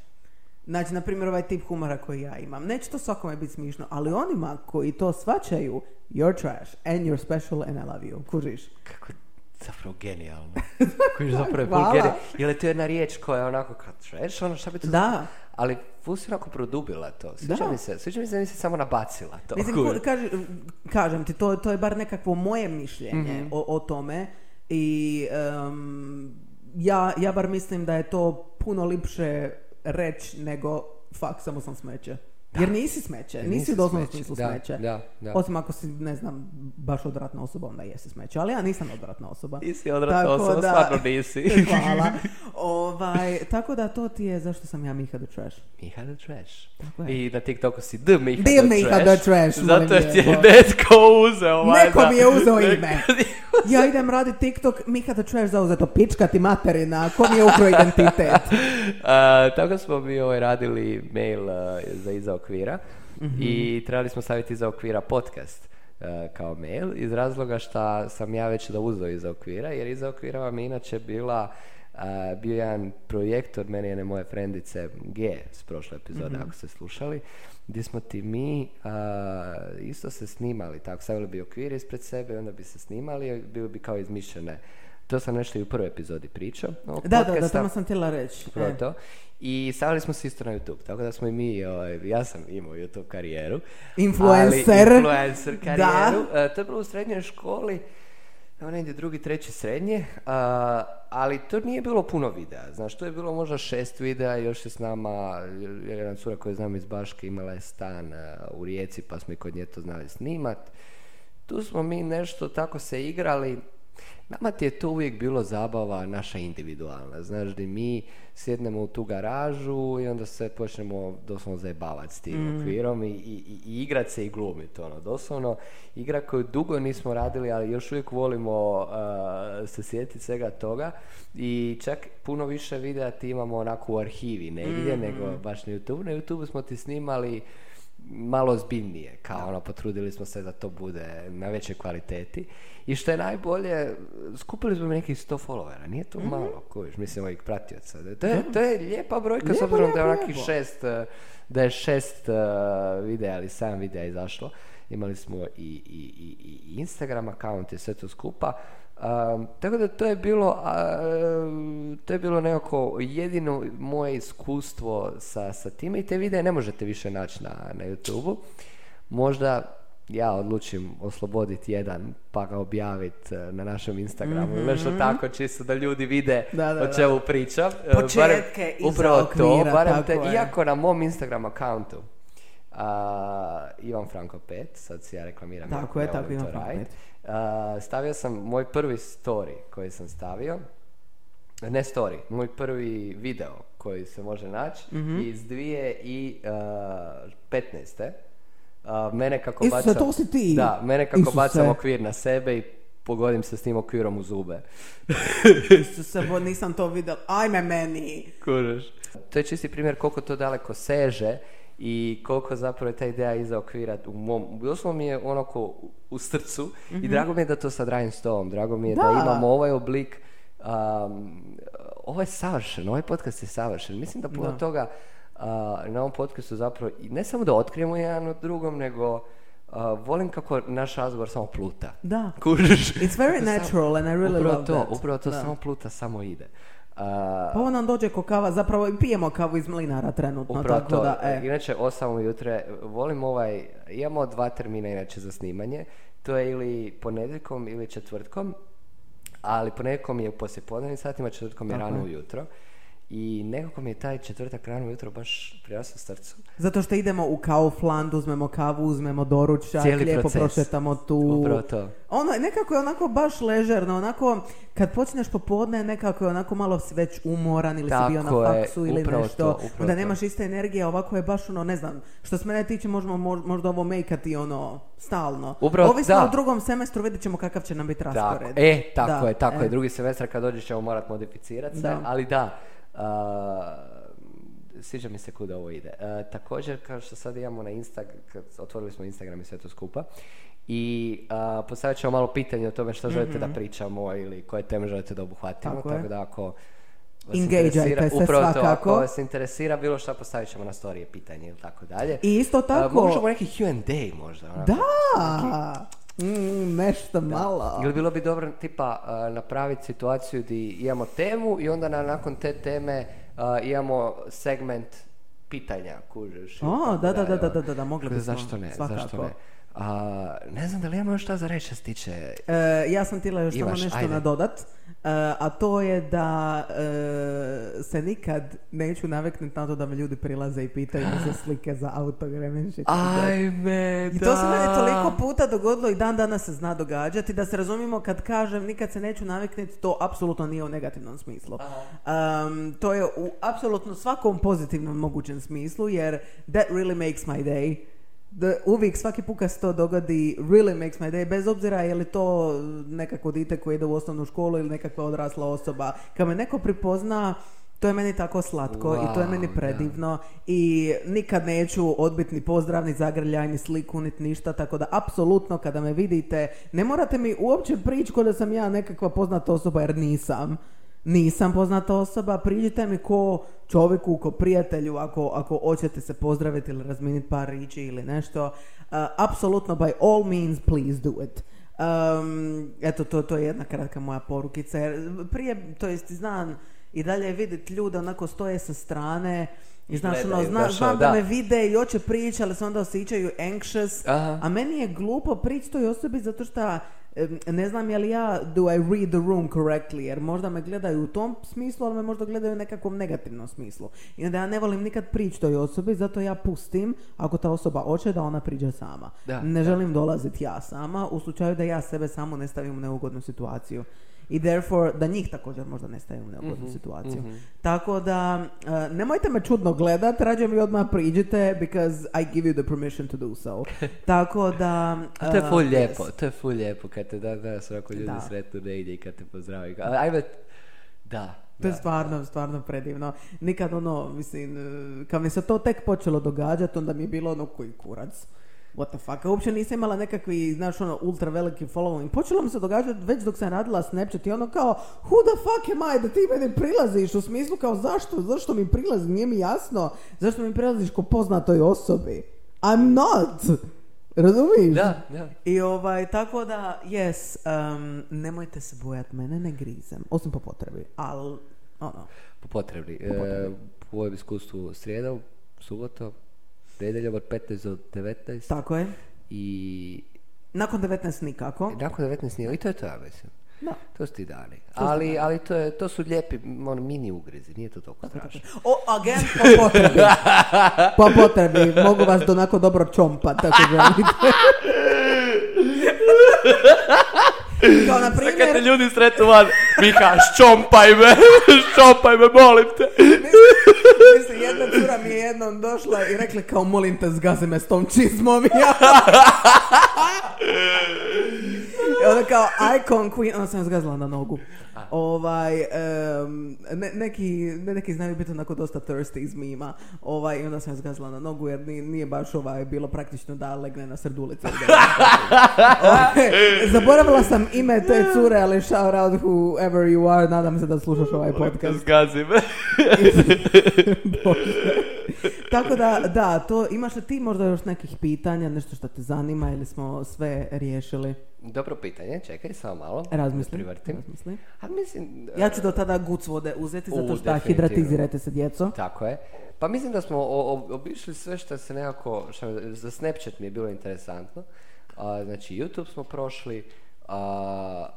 Znači, na primjer, ovaj tip humora koji ja imam. Neće to svakome biti smišno, ali onima koji to shvaćaju, you're trash and you're special and I love you. Kužiš? Kako zapravo genijalno. Koji je zapravo ful genijalno. Je li to jedna riječ koja je onako kao trash, ono šta bi to Da. Ali ful si onako produbila to. Sviđa Da. mi se, sviđa mi se da nisi samo nabacila to. Mislim, ku- kaži- kažem ti, to, to je bar nekakvo moje mišljenje Mhm. o, o tome i em, ja, ja bar mislim da je to puno lipše reći nego fuck, samo sam smeće. Jer nisi smeće, nisi, Nisi u doslovnom smeće, smislu da, smeće. da, da. Osim ako si, ne znam, baš odvratna osoba, onda jesi smeće. Ali ja nisam odvratna osoba. Nisi odvratna Tako osoba, da- stvarno nisi. Hvala. Ovaj, tako da to ti je zašto sam ja Miha the Trash. Miha the Trash. Tako je. I na TikToku si The Miha The the Miha Trash. the Trash, Zato jer ti je netko uzeo. Neko mi je uzeo ime. Ja idem raditi TikTok, Miha the Trash zauzeto, pička ti materina, ko mi je ukro identitet? A, tako smo mi ovaj radili mail a, za iza okvira i trebali smo staviti iza okvira podcast a, kao mail iz razloga što sam ja već da uzeo iza okvira jer iza okvira vam je inače bila a, bio jedan projekt od mene jedne moje frendice G s prošle epizode ako ste slušali gdje smo ti mi a, isto se snimali tako stavili bi okvir ispred sebe i onda bi se snimali i bili bi kao izmišljene to sam nešto i u prvoj epizodi pričao ovog Da, da, da, tamo sam htjela reći. Upravo E. to. I stavili smo se isto na YouTube, tako da smo i mi, ovaj, ja sam imao YouTube karijeru. Influencer. Ali influencer Da. karijeru. E, to je bilo u srednjoj školi, evo negdje drugi, treći srednje, ali to nije bilo puno videa, znaš, to je bilo možda šest videa, još je s nama, jedna cura koju znam iz Baške imala je stan a, u Rijeci, pa smo i kod nje to znali snimat. Tu smo mi nešto tako se igrali, Nama ti je to uvijek bilo zabava naša individualna, znaš, di mi sjednemo u tu garažu i onda se počnemo doslovno zajebavati s tim okvirom i, i, igrat se i glumiti, ono, doslovno igra koju dugo nismo radili, ali još uvijek volimo uh, se sjetiti svega toga i čak puno više videa ti imamo onako u arhivi negdje, nego baš na YouTube. Na YouTube smo ti snimali malo ozbiljnije, kao ono, potrudili smo se da to bude na većoj kvaliteti. I što je najbolje, skupili smo nekih 100 followera, nije to malo, kojiš, mislim, ovih pratioca. To je, to je lijepa brojka, s Lijepo, obzirom da je onakih šest, eh, da je šest eh, videa ili sedam videa izašlo. Imali smo i, i, i, i Instagram account i sve to skupa. Um, tako da to je bilo a, to je bilo nekako jedino moje iskustvo sa, sa time i te videe ne možete više naći na, na youtube možda ja odlučim osloboditi jedan pa ga objaviti e, na našem Instagramu ili nešto tako čisto da ljudi vide. Da, da, o da. čemu pričam E, Početke iza upravo to, okvira, barem tako te, je. iako na mom Instagram akauntu a, Ivan Franko 5, sad si ja reklamiram. Tako je, tako, Ivan to Franko stavio sam moj prvi story koji sam stavio, ne story, moj prvi video koji se može naći Mhm. iz 2015. A, mene kako Isuse, bacam... to si ti? Da, mene kako Isuse. bacam okvir na sebe i pogodim se s tim okvirom u zube. Se, bo nisam to vidjela. Ajme meni. Kužeš. To je čisti primjer koliko to daleko seže i koliko zapravo je ta ideja iza okvira u mom, doslovno mi je onako u- srcu i drago mi je da to sad radim s tobom, drago mi je da, Da. imamo ovaj oblik, um, ovo je savršen, ovaj podcast je savršen, mislim da puno Da. toga a, na ovom podcastu zapravo, i ne samo da otkrijemo jedan od drugom, nego a, volim kako naš razgovor samo pluta. Da. Kužiš? It's very natural and I really upravo love to, that. Upravo to Da. samo pluta, samo ide. A, Pa ovo nam dođe ko kava, zapravo i pijemo kavu iz mlinara trenutno, tako to. da, e. Inače, 8 ujutro, volim ovaj, imamo dva termina inače za snimanje, to je ili ponedjeljkom ili četvrtkom, ali ponedjeljkom je u poslijepodnevnim satima, četvrtkom je Tako rano ujutro. I nekako mi je taj četvrtak rano ujutro baš prirasao srcu. Zato što idemo u Kaufland, uzmemo kavu, uzmemo doručak, Cijeli lijepo proces. prošetamo tu. Upravo to. Ono, nekako je onako baš ležerno, onako, kad počneš popodne, nekako je onako malo si već umoran ili si bio Tako na je, faksu ili upravo nešto, to, to. nemaš iste energije, ovako je baš ono, ne znam, što se mene tiče možemo mo- možda ovo mejkati ono, stalno. Upravo, Ovisno da. u drugom semestru vidjet ćemo kakav će nam biti Tako, raspored. e, tako Da, je, tako e. je. Drugi semestar kad dođeš ćemo morat modificirati se, Da. ali da, sviđa mi se kuda ovo ide. A, također, kao što sad imamo na Insta, kad otvorili smo Instagram i sve to skupa, i a, postavit ćemo malo pitanje o tome što želite da pričamo ili koje teme želite da obuhvatimo, Mhm. Tako tako, da ako vas interesira- se upravo to, ako vas interesira bilo što postavit ćemo na storije pitanje ili tako dalje. I isto tako... možemo neki Q&A možda. onako. Da! Mm, nešto malo. Ili bilo bi dobro tipa uh, napraviti situaciju gdje imamo temu i onda na, nakon te teme uh, imamo segment pitanja, kužiš. i O, da, da, dalje, da, da, ono. da, da, mogli bismo. Zašto ne, svakako. zašto ne. A, ne znam da li imamo još šta za reći što se tiče... E, ja sam htjela još samo nešto ajde. nadodat, e, a to je da e, se nikad neću naviknuti na to da me ljudi prilaze i pitaju za slike za autogram and shit like that. Ajme, I to se meni toliko puta dogodilo i dan danas se zna događati da se razumimo kad kažem nikad se neću naviknuti, to apsolutno nije u negativnom smislu. Um, to je u apsolutno svakom pozitivnom mogućem smislu jer that really makes my day. Da uvijek svaki put kad se to dogodi really makes my day bez obzira je li to nekako dite koje ide u osnovnu školu ili nekakva odrasla osoba kad me neko pripozna to je meni tako slatko i to je Wow, meni da. predivno i nikad neću odbiti ni pozdrav, ni zagrljaj, ni sliku, niti ništa, tako da apsolutno kada me vidite, ne morate mi uopće prići ko da sam ja nekakva poznata osoba jer nisam. Nisam poznata osoba, priđite mi ko čovjeku, ko prijatelju, ako, ako hoćete se pozdraviti ili razminiti par riječi ili nešto. Uh, apsolutno, by all means, please do it. Um, eto, to, to je jedna kratka moja porukica. Jer prije, to jest, znam i dalje vidjeti ljude onako stoje sa strane i znaš, ono, zna, znam ono, da. da. me vide i hoće prići, ali se onda osjećaju anxious. Aha. A meni je glupo prići toj osobi zato što ne znam je li ja do I read the room correctly, jer možda me gledaju u tom smislu, ali me možda gledaju u nekakvom negativnom smislu. I onda ja ne volim nikad prići toj osobi, zato ja pustim, ako ta osoba hoće, da ona priđe sama. Da, ne da. želim dolaziti ja sama, u slučaju da ja sebe samo ne stavim u neugodnu situaciju. I therefore, da njih također možda ne stavim u neugodnu Mhm, situaciju. Tako da, uh, nemojte me čudno gledat, rađe mi odmah priđite, because I give you the permission to do so. Tako da... A to je uh, ful yes. lijepo, to je ful lijepo kad te da, danas ovako ljudi Da. sretnu negdje i kad te pozdravi. Ajme, da. To je da. stvarno, stvarno predivno. Nikad ono, mislim, e, kad mi se to tek počelo događati, onda mi je bilo ono koji kurac. What the fuck? Uopće nisam imala nekakvi, znaš, ono, ultra veliki following. Počelo mi se događati već dok sam radila Snapchat i ono kao, who the fuck am I da ti meni prilaziš? U smislu kao, zašto? Zašto mi prilazi? Nije mi jasno. Zašto mi prilaziš ko poznatoj osobi? I'm not! Razumiješ? Da, da. I ovaj, tako da, yes, um, nemojte se bojati, mene ne grizem, osim po potrebi, ali, ono, Po potrebi. E, u ovom iskustvu srijedom, subotom, nedjeljom od 15 do 19 tako je. i Nakon 19 nikako. nakon 19 nije, i to je to, ja mislim. Da. To su ti dani. Ali, ali to, je, to su lijepi ono, mini ugrizi, nije to toliko strašno. O, again, po potrebi. Po potrebi, mogu vas do onako dobro čompat, ako želite. Kao na primjer, ljudi sretnu van, Mika, ščompaj me, ščompaj me, molim te. mislim, jedna cura mi je jednom došla i rekla kao molim te zgazi me s tom čizmom i ja. Onda kao icon queen, onda sam zgazila na nogu. Ovaj, em, ne, neki, ne, neki znaju biti onako dosta thirsty iz mima. Ovaj, i onda sam zgazila na nogu jer nije, nije baš ovaj, bilo praktično da legne na srdulicu. Ovaj, zaboravila sam ime te cure, ali shout out whoever you are, nadam se da slušaš ovaj podcast. Zgazi me. Tako da, da, to, imaš li ti možda još nekih pitanja, nešto što te zanima ili smo sve riješili? Dobro pitanje, čekaj samo malo. Razmisli. Da privrtim. razmisli. A mislim... Ja ću do tada guc vode uzeti, U, zato što hidratizirajte se djeco. Tako je. Pa mislim da smo o- obišli sve što se nekako, što za Snapchat mi je bilo interesantno. A, znači YouTube smo prošli, a,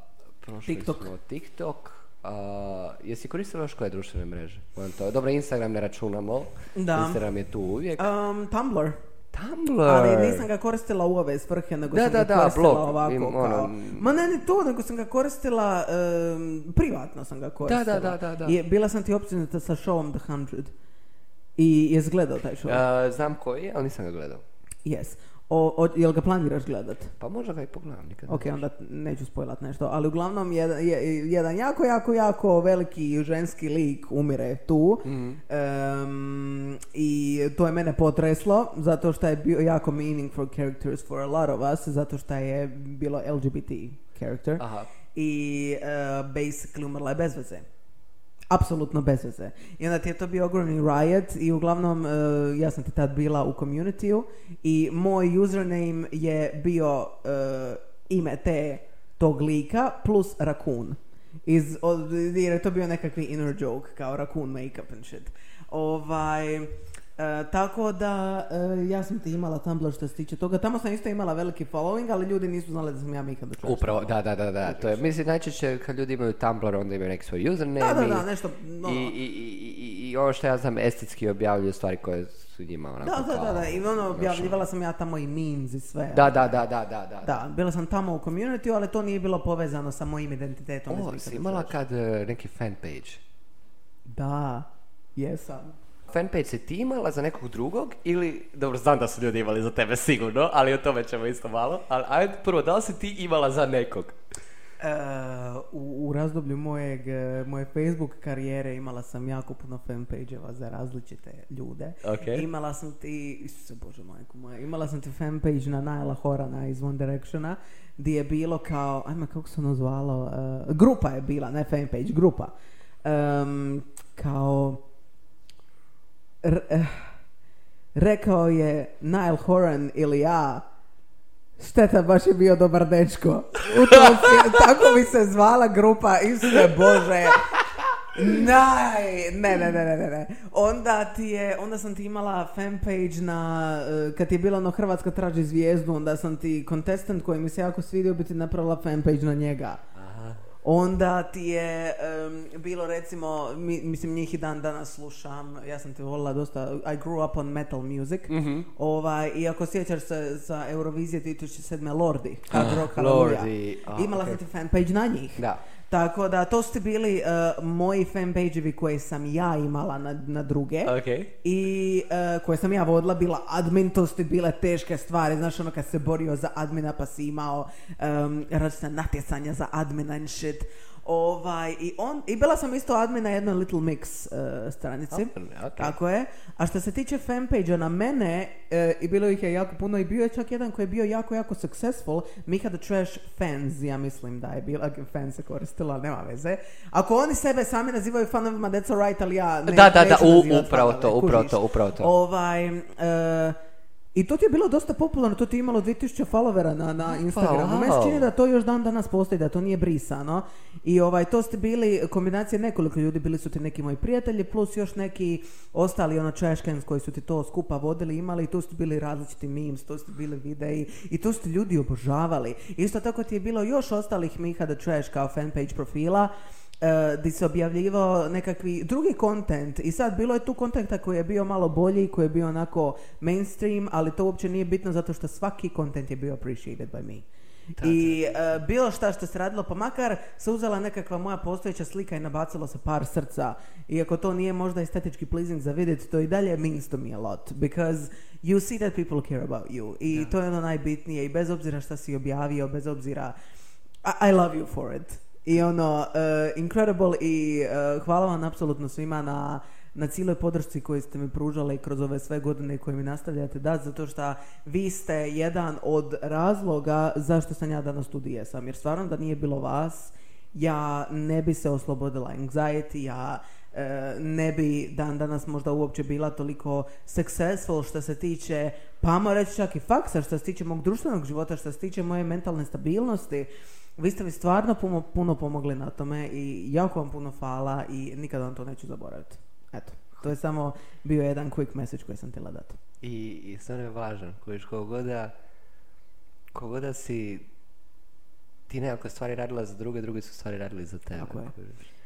prošli TikTok. smo TikTok. A, jesi koristila još koje društvene mreže? To- Dobro, Instagram ne računamo. Da. Instagram je tu uvijek. Um, Tumblr. Tumblr. Ali nisam ga koristila u ove svrhe, nego Da, sam da, ga da, koristila blog, ovako im, kao... ono- Ma ne, ne to, nego sam ga koristila, em, privatno sam ga koristila. da, da, da. I bila sam ti općenita sa showom The 100. I jes gledao taj show? A, znam koji je, ali nisam ga gledao. Yes. O, o, jel ga planiraš gledat? Pa možda ga i pogledam nikad. Ok, onda neću spojlat nešto, ali uglavnom jedan, je- jedan jako, jako, jako veliki ženski lik umire tu Mhm. Em, i to je mene potreslo zato što je bio jako meaningful characters for a lot of us zato što je bilo LGBT character Aha. i uh, basically umrla je bez veze. Apsolutno bez veze. I onda ti je to bio ogromni riot i uglavnom uh, ja sam ti tad bila u communityu i moj username je bio uh, ime te tog lika plus rakun. Iz, od, jer je to bio nekakvi inner joke kao rakun makeup and shit. Ovaj, E, tako da, e, ja sam ti imala Tumblr što se tiče toga. Tamo sam isto imala veliki following, ali ljudi nisu znali da sam ja Mika Trash. Upravo, da, da, da, da. To je, mislim, najčešće kad ljudi imaju Tumblr, onda imaju neki svoj username. Da, da, da, nešto, no. I, i, i, i, ono što ja znam, estetski objavljuju stvari koje su njima onako Da, da, da, da, i ono, objavljivala sam ja tamo i memes i sve. Da, da, da, da, da, da. Da, bila sam tamo u community, ali to nije bilo povezano sa mojim identitetom. O, si imala kad e, neki fanpage? Da, jesam. Fanpage si ti imala za nekog drugog ili, dobro znam da su ljudi imali za tebe sigurno, ali o tome ćemo isto malo, ali ajde prvo, da li si ti imala za nekog? E, u, u razdoblju mojeg, e, moje Facebook karijere imala sam jako puno fanpage-eva za različite ljude. Ok. Imala sam ti, Isuse Bože majko moja, imala sam ti fanpage na Naila Horana iz One Directiona, gdje je bilo kao, ajme kako se ono zvalo, e, grupa je bila, ne fanpage, grupa. Em, kao, rekao je Nile Horan ili ja, Šteta, baš je bio dobar dečko. U tom tako bi se zvala grupa, Isuse Bože. Naj, ne, ne, ne, ne, ne. Onda ti je, onda sam ti imala fanpage na, eh, kad je bilo ono Hrvatska traži zvijezdu, onda sam ti contestant koji mi se jako svidio bi ti napravila fanpage na njega. Onda ti je em, bilo recimo, mi- mislim njih i dan danas slušam, ja sam te volila dosta, I grew up on metal music, Mhm. ovaj, i ako sjećaš se za Eurovizije 2007. Lordi, Ah, Hard Rock Hallelujah, Lordi, a, imala ok. sam ti fanpage na njih. Da. Tako da, to su bili eh, moji fanpage-evi koje sam ja imala na, na druge. Ok. I eh, koje sam ja vodila, bila admin, to su bile teške stvari, znaš ono kad se borio za admina pa si imao um, različita natjecanja za admina and shit. Ovaj, i, on, I bila sam isto admin na jednoj Little Mix eh, stranici. Ok. Tako je. A što se tiče fanpage na mene, eh, i bilo ih je jako puno, i bio je čak jedan koji je bio jako, jako successful, Mika the Trash fans, ja mislim da je bila, fan se koristila, nema veze. Ako oni sebe sami nazivaju fanovima, that's alright, ali ja ne, Da, da, da, neću u- nazivat upravo fanove, to, upravo to, upravo to. Ovaj, eh, i to ti je bilo dosta popularno, to ti je imalo 2000 followera na, na Instagramu. wow. Meni se čini da to još dan danas postoji, da to nije brisano. I ovaj, to ste bili kombinacije nekoliko ljudi, bili su ti neki moji prijatelji, plus još neki ostali ono trashcans koji su ti to skupa vodili, imali i tu su bili različiti memes, tu su bili videi i tu su ti ljudi obožavali. Isto tako ti je bilo još ostalih Miha the Trash kao fanpage profila, uh, di se objavljivao nekakvi drugi kontent i sad bilo je tu kontenta koji je bio malo bolji, koji je bio onako mainstream, ali to uopće nije bitno zato što svaki kontent je bio appreciated by me. I uh, bilo šta što se radilo, pa makar se uzela nekakva moja postojeća slika i nabacilo se par srca. Iako to nije možda estetički pleasing za vidjeti, to i dalje means to me a lot. Because you see that people care about you. I to je ono najbitnije. I bez obzira šta si objavio, bez obzira... I, I love you for it. I ono, uh, incredible i uh, hvala vam apsolutno svima na, na cijeloj podršci koju ste mi pružali kroz ove sve godine koje mi nastavljate dati, zato što vi ste jedan od razloga zašto sam ja danas tu jesam. Jer stvarno da nije bilo vas, ja ne bi se oslobodila anxiety, ja ne bi dan danas možda uopće bila toliko successful što se tiče, pa ajmo reći čak i faksa, što se tiče mog društvenog života, što se tiče moje mentalne stabilnosti. Vi ste mi stvarno puno, puno pomogli na tome i jako vam puno hvala i nikada vam to neću zaboraviti. Eto, to je samo bio jedan quick message koji sam htjela dati. I, i stvarno je važan, kojiš kogoda, kogoda si ti nekako stvari radila za druge, drugi su stvari radili za tebe. Tako je.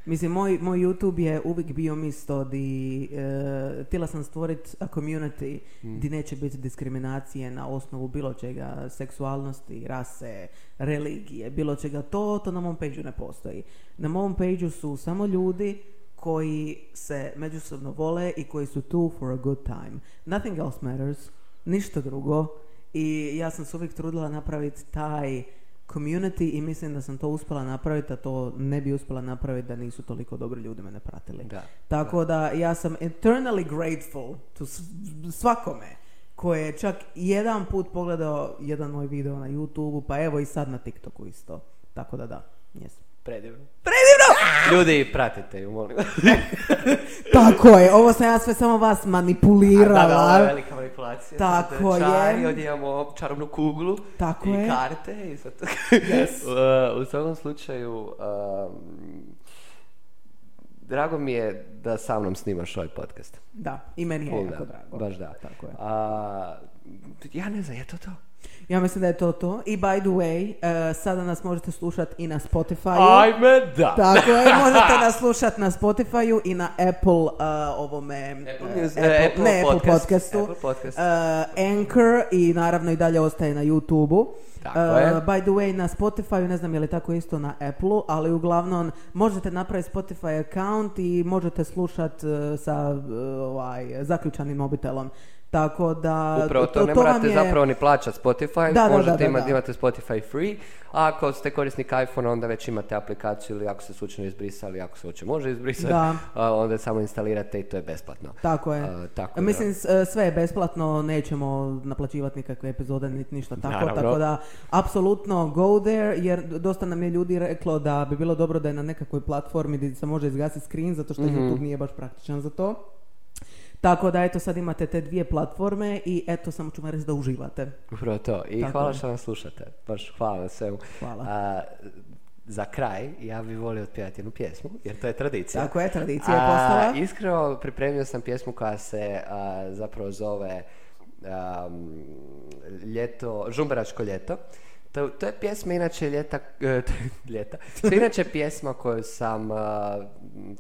Mislim, moj, moj YouTube je uvijek bio mjesto di e, htjela sam stvoriti a community di neće biti diskriminacije na osnovu bilo čega, seksualnosti, rase, religije, bilo čega. To, to na mom page ne postoji. Na mom page su samo ljudi koji se međusobno vole i koji su tu for a good time. Nothing else matters, ništa drugo. I ja sam se uvijek trudila napraviti taj community i mislim da sam to uspjela napraviti, a to ne bi uspjela napraviti da nisu toliko dobri ljudi mene pratili. Da. Tako da ja sam eternally grateful to svakome koji je čak jedan put pogledao jedan moj video na YouTube, pa evo i sad na TikToku isto. Tako da da, jesam. Predivno. Predivno! Ljudi, pratite ju, molim. Tako je, ovo sam ja sve samo vas Da, da, manipulirala. ovo je velika manipulacija. Tako Sad, čari, je. ovdje imamo čarobnu kuglu. Tako i je. karte i to. Yes. Uh, u svakom slučaju, um, drago mi je da sa mnom snimaš ovaj podcast. Da, i meni je jako da, drago. Baš da. Tako je. A, ja ne znam, je to to? Ja mislim da je to to. I by the way, eh, sada nas možete slušati i na Spotify. Ajme da! Tako je, možete nas slušati na Spotify i na Apple uh, ovome... Apple uh, Apple- eh, Apple ne, Apple podcast. podcastu. Apple podcast. Uh, Anchor i naravno i dalje ostaje na YouTube-u. Tako Uh, je. by the way, na Spotify, ne znam je li tako isto na Apple-u, ali uglavnom možete napraviti Spotify account i možete slušati sa uh, ovaj, zaključanim mobitelom. Tako da... Upravo to, ne morate je- zapravo ni plaćati Spotify, Da, možete da, da, imati, da. imate Spotify free, a ako ste korisnik iPhone onda već imate aplikaciju ili ako ste slučajno izbrisali, ako se uopće može izbrisati, onda samo instalirate i to je besplatno. Tako je. A, tako Mislim, e, sve je besplatno, nećemo naplaćivati nikakve epizode, niti ništa tako, Naravno. tako da, apsolutno go there, jer dosta nam je ljudi reklo da bi bilo dobro da je na nekakvoj platformi gdje se može izgasiti screen, zato što Mhm. YouTube nije baš praktičan za to. Tako da, eto, sad imate te dvije platforme i eto, samo ću vam reći da uživate. Upravo to. I Tako hvala je. što nas slušate. Baš hvala na svemu. Hvala. A, za kraj, ja bih volio otpjevati jednu pjesmu, jer to je tradicija. Tako je, tradicija je A, postala. Iskreno, pripremio sam pjesmu koja se a, zapravo zove um, ljeto, žumberačko ljeto. To, to je pjesma inače ljeta, e, ljeta. To je inače pjesma koju sam a,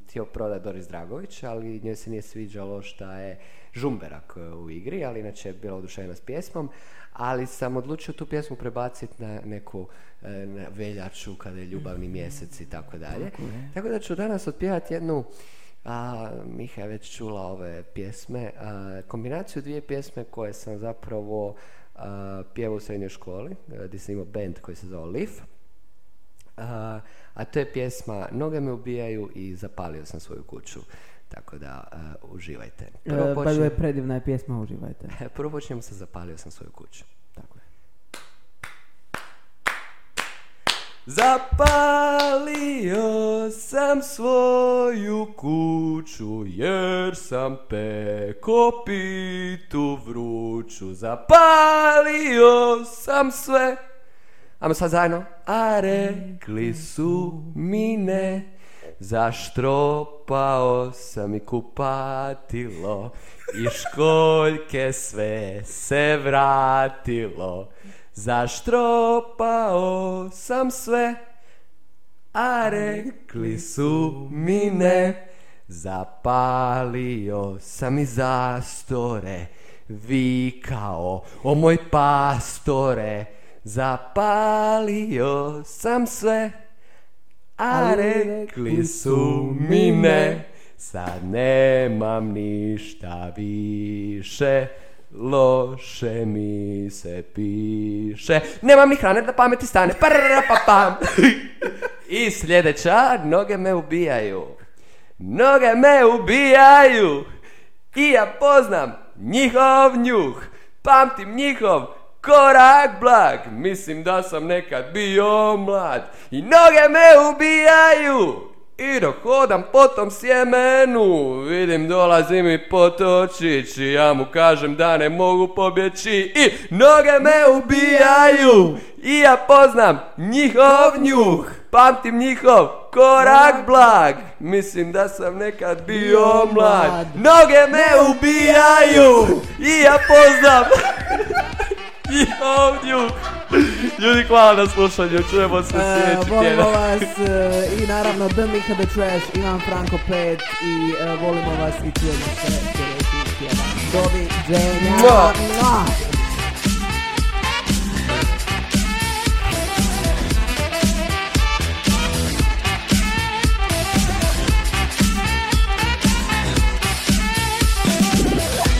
htio prodati Doris Dragović, ali njoj se nije sviđalo šta je žumberak e, u igri, ali inače je bila oduševljena s pjesmom. Ali sam odlučio tu pjesmu prebaciti na neku na veljaču kada je ljubavni mjesec i tako dalje. Tako da ću danas otpjevati jednu a, Miha je već čula ove pjesme, a, kombinaciju dvije pjesme koje sam zapravo pjevao u srednjoj školi, a, gdje sam imao band koji se zove Leaf. A, to je pjesma Noge me ubijaju i zapalio sam svoju kuću. Tako da a, uživajte. E, Prvo, počinjem- way, predivna je pjesma, uživajte. prvo počinjemo sa zapalio sam svoju kuću. Tako je. Zapalio sam svoju kuću jer sam peko pitu vruću. Zapalio sam sve. Ajmo sad zajedno. A rekli su mi ne. Zaštropao sam i kupatilo. I školjke sve se vratilo Zaštropao sam sve? A rekli su mi ne. Zapalio sam i zastore. Vikao, o moj pastore Zapalio sam sve. A rekli su mi ne. Sad nemam ništa više Loše mi se piše. Nemam ni hrane da pameti stane. Prra pa pam I sljedeća Noge me ubijaju. Noge me ubijaju. I ja poznam njihov njuh. Pamtim njihov korak blag. Mislim da sam nekad bio mlad. I noge me ubijaju i dok hodam po tom sjemenu. Vidim dolazi mi potočić. I ja mu kažem da ne mogu pobjeći. I noge me ubijaju. I ja poznam njihov njuh. Pamtim njihov korak blag. Mislim da sam nekad bio mlad. Noge me ubijaju. I ja poznam njihov njuh Ljudi, hvala na slušanju, čujemo se E, sljedeći volimo tjedan. vas e, i naravno The Mika the Trash, Ivan Franko 5 i e, volimo vas i čujemo se sljedeći tjedan. Doviđenja!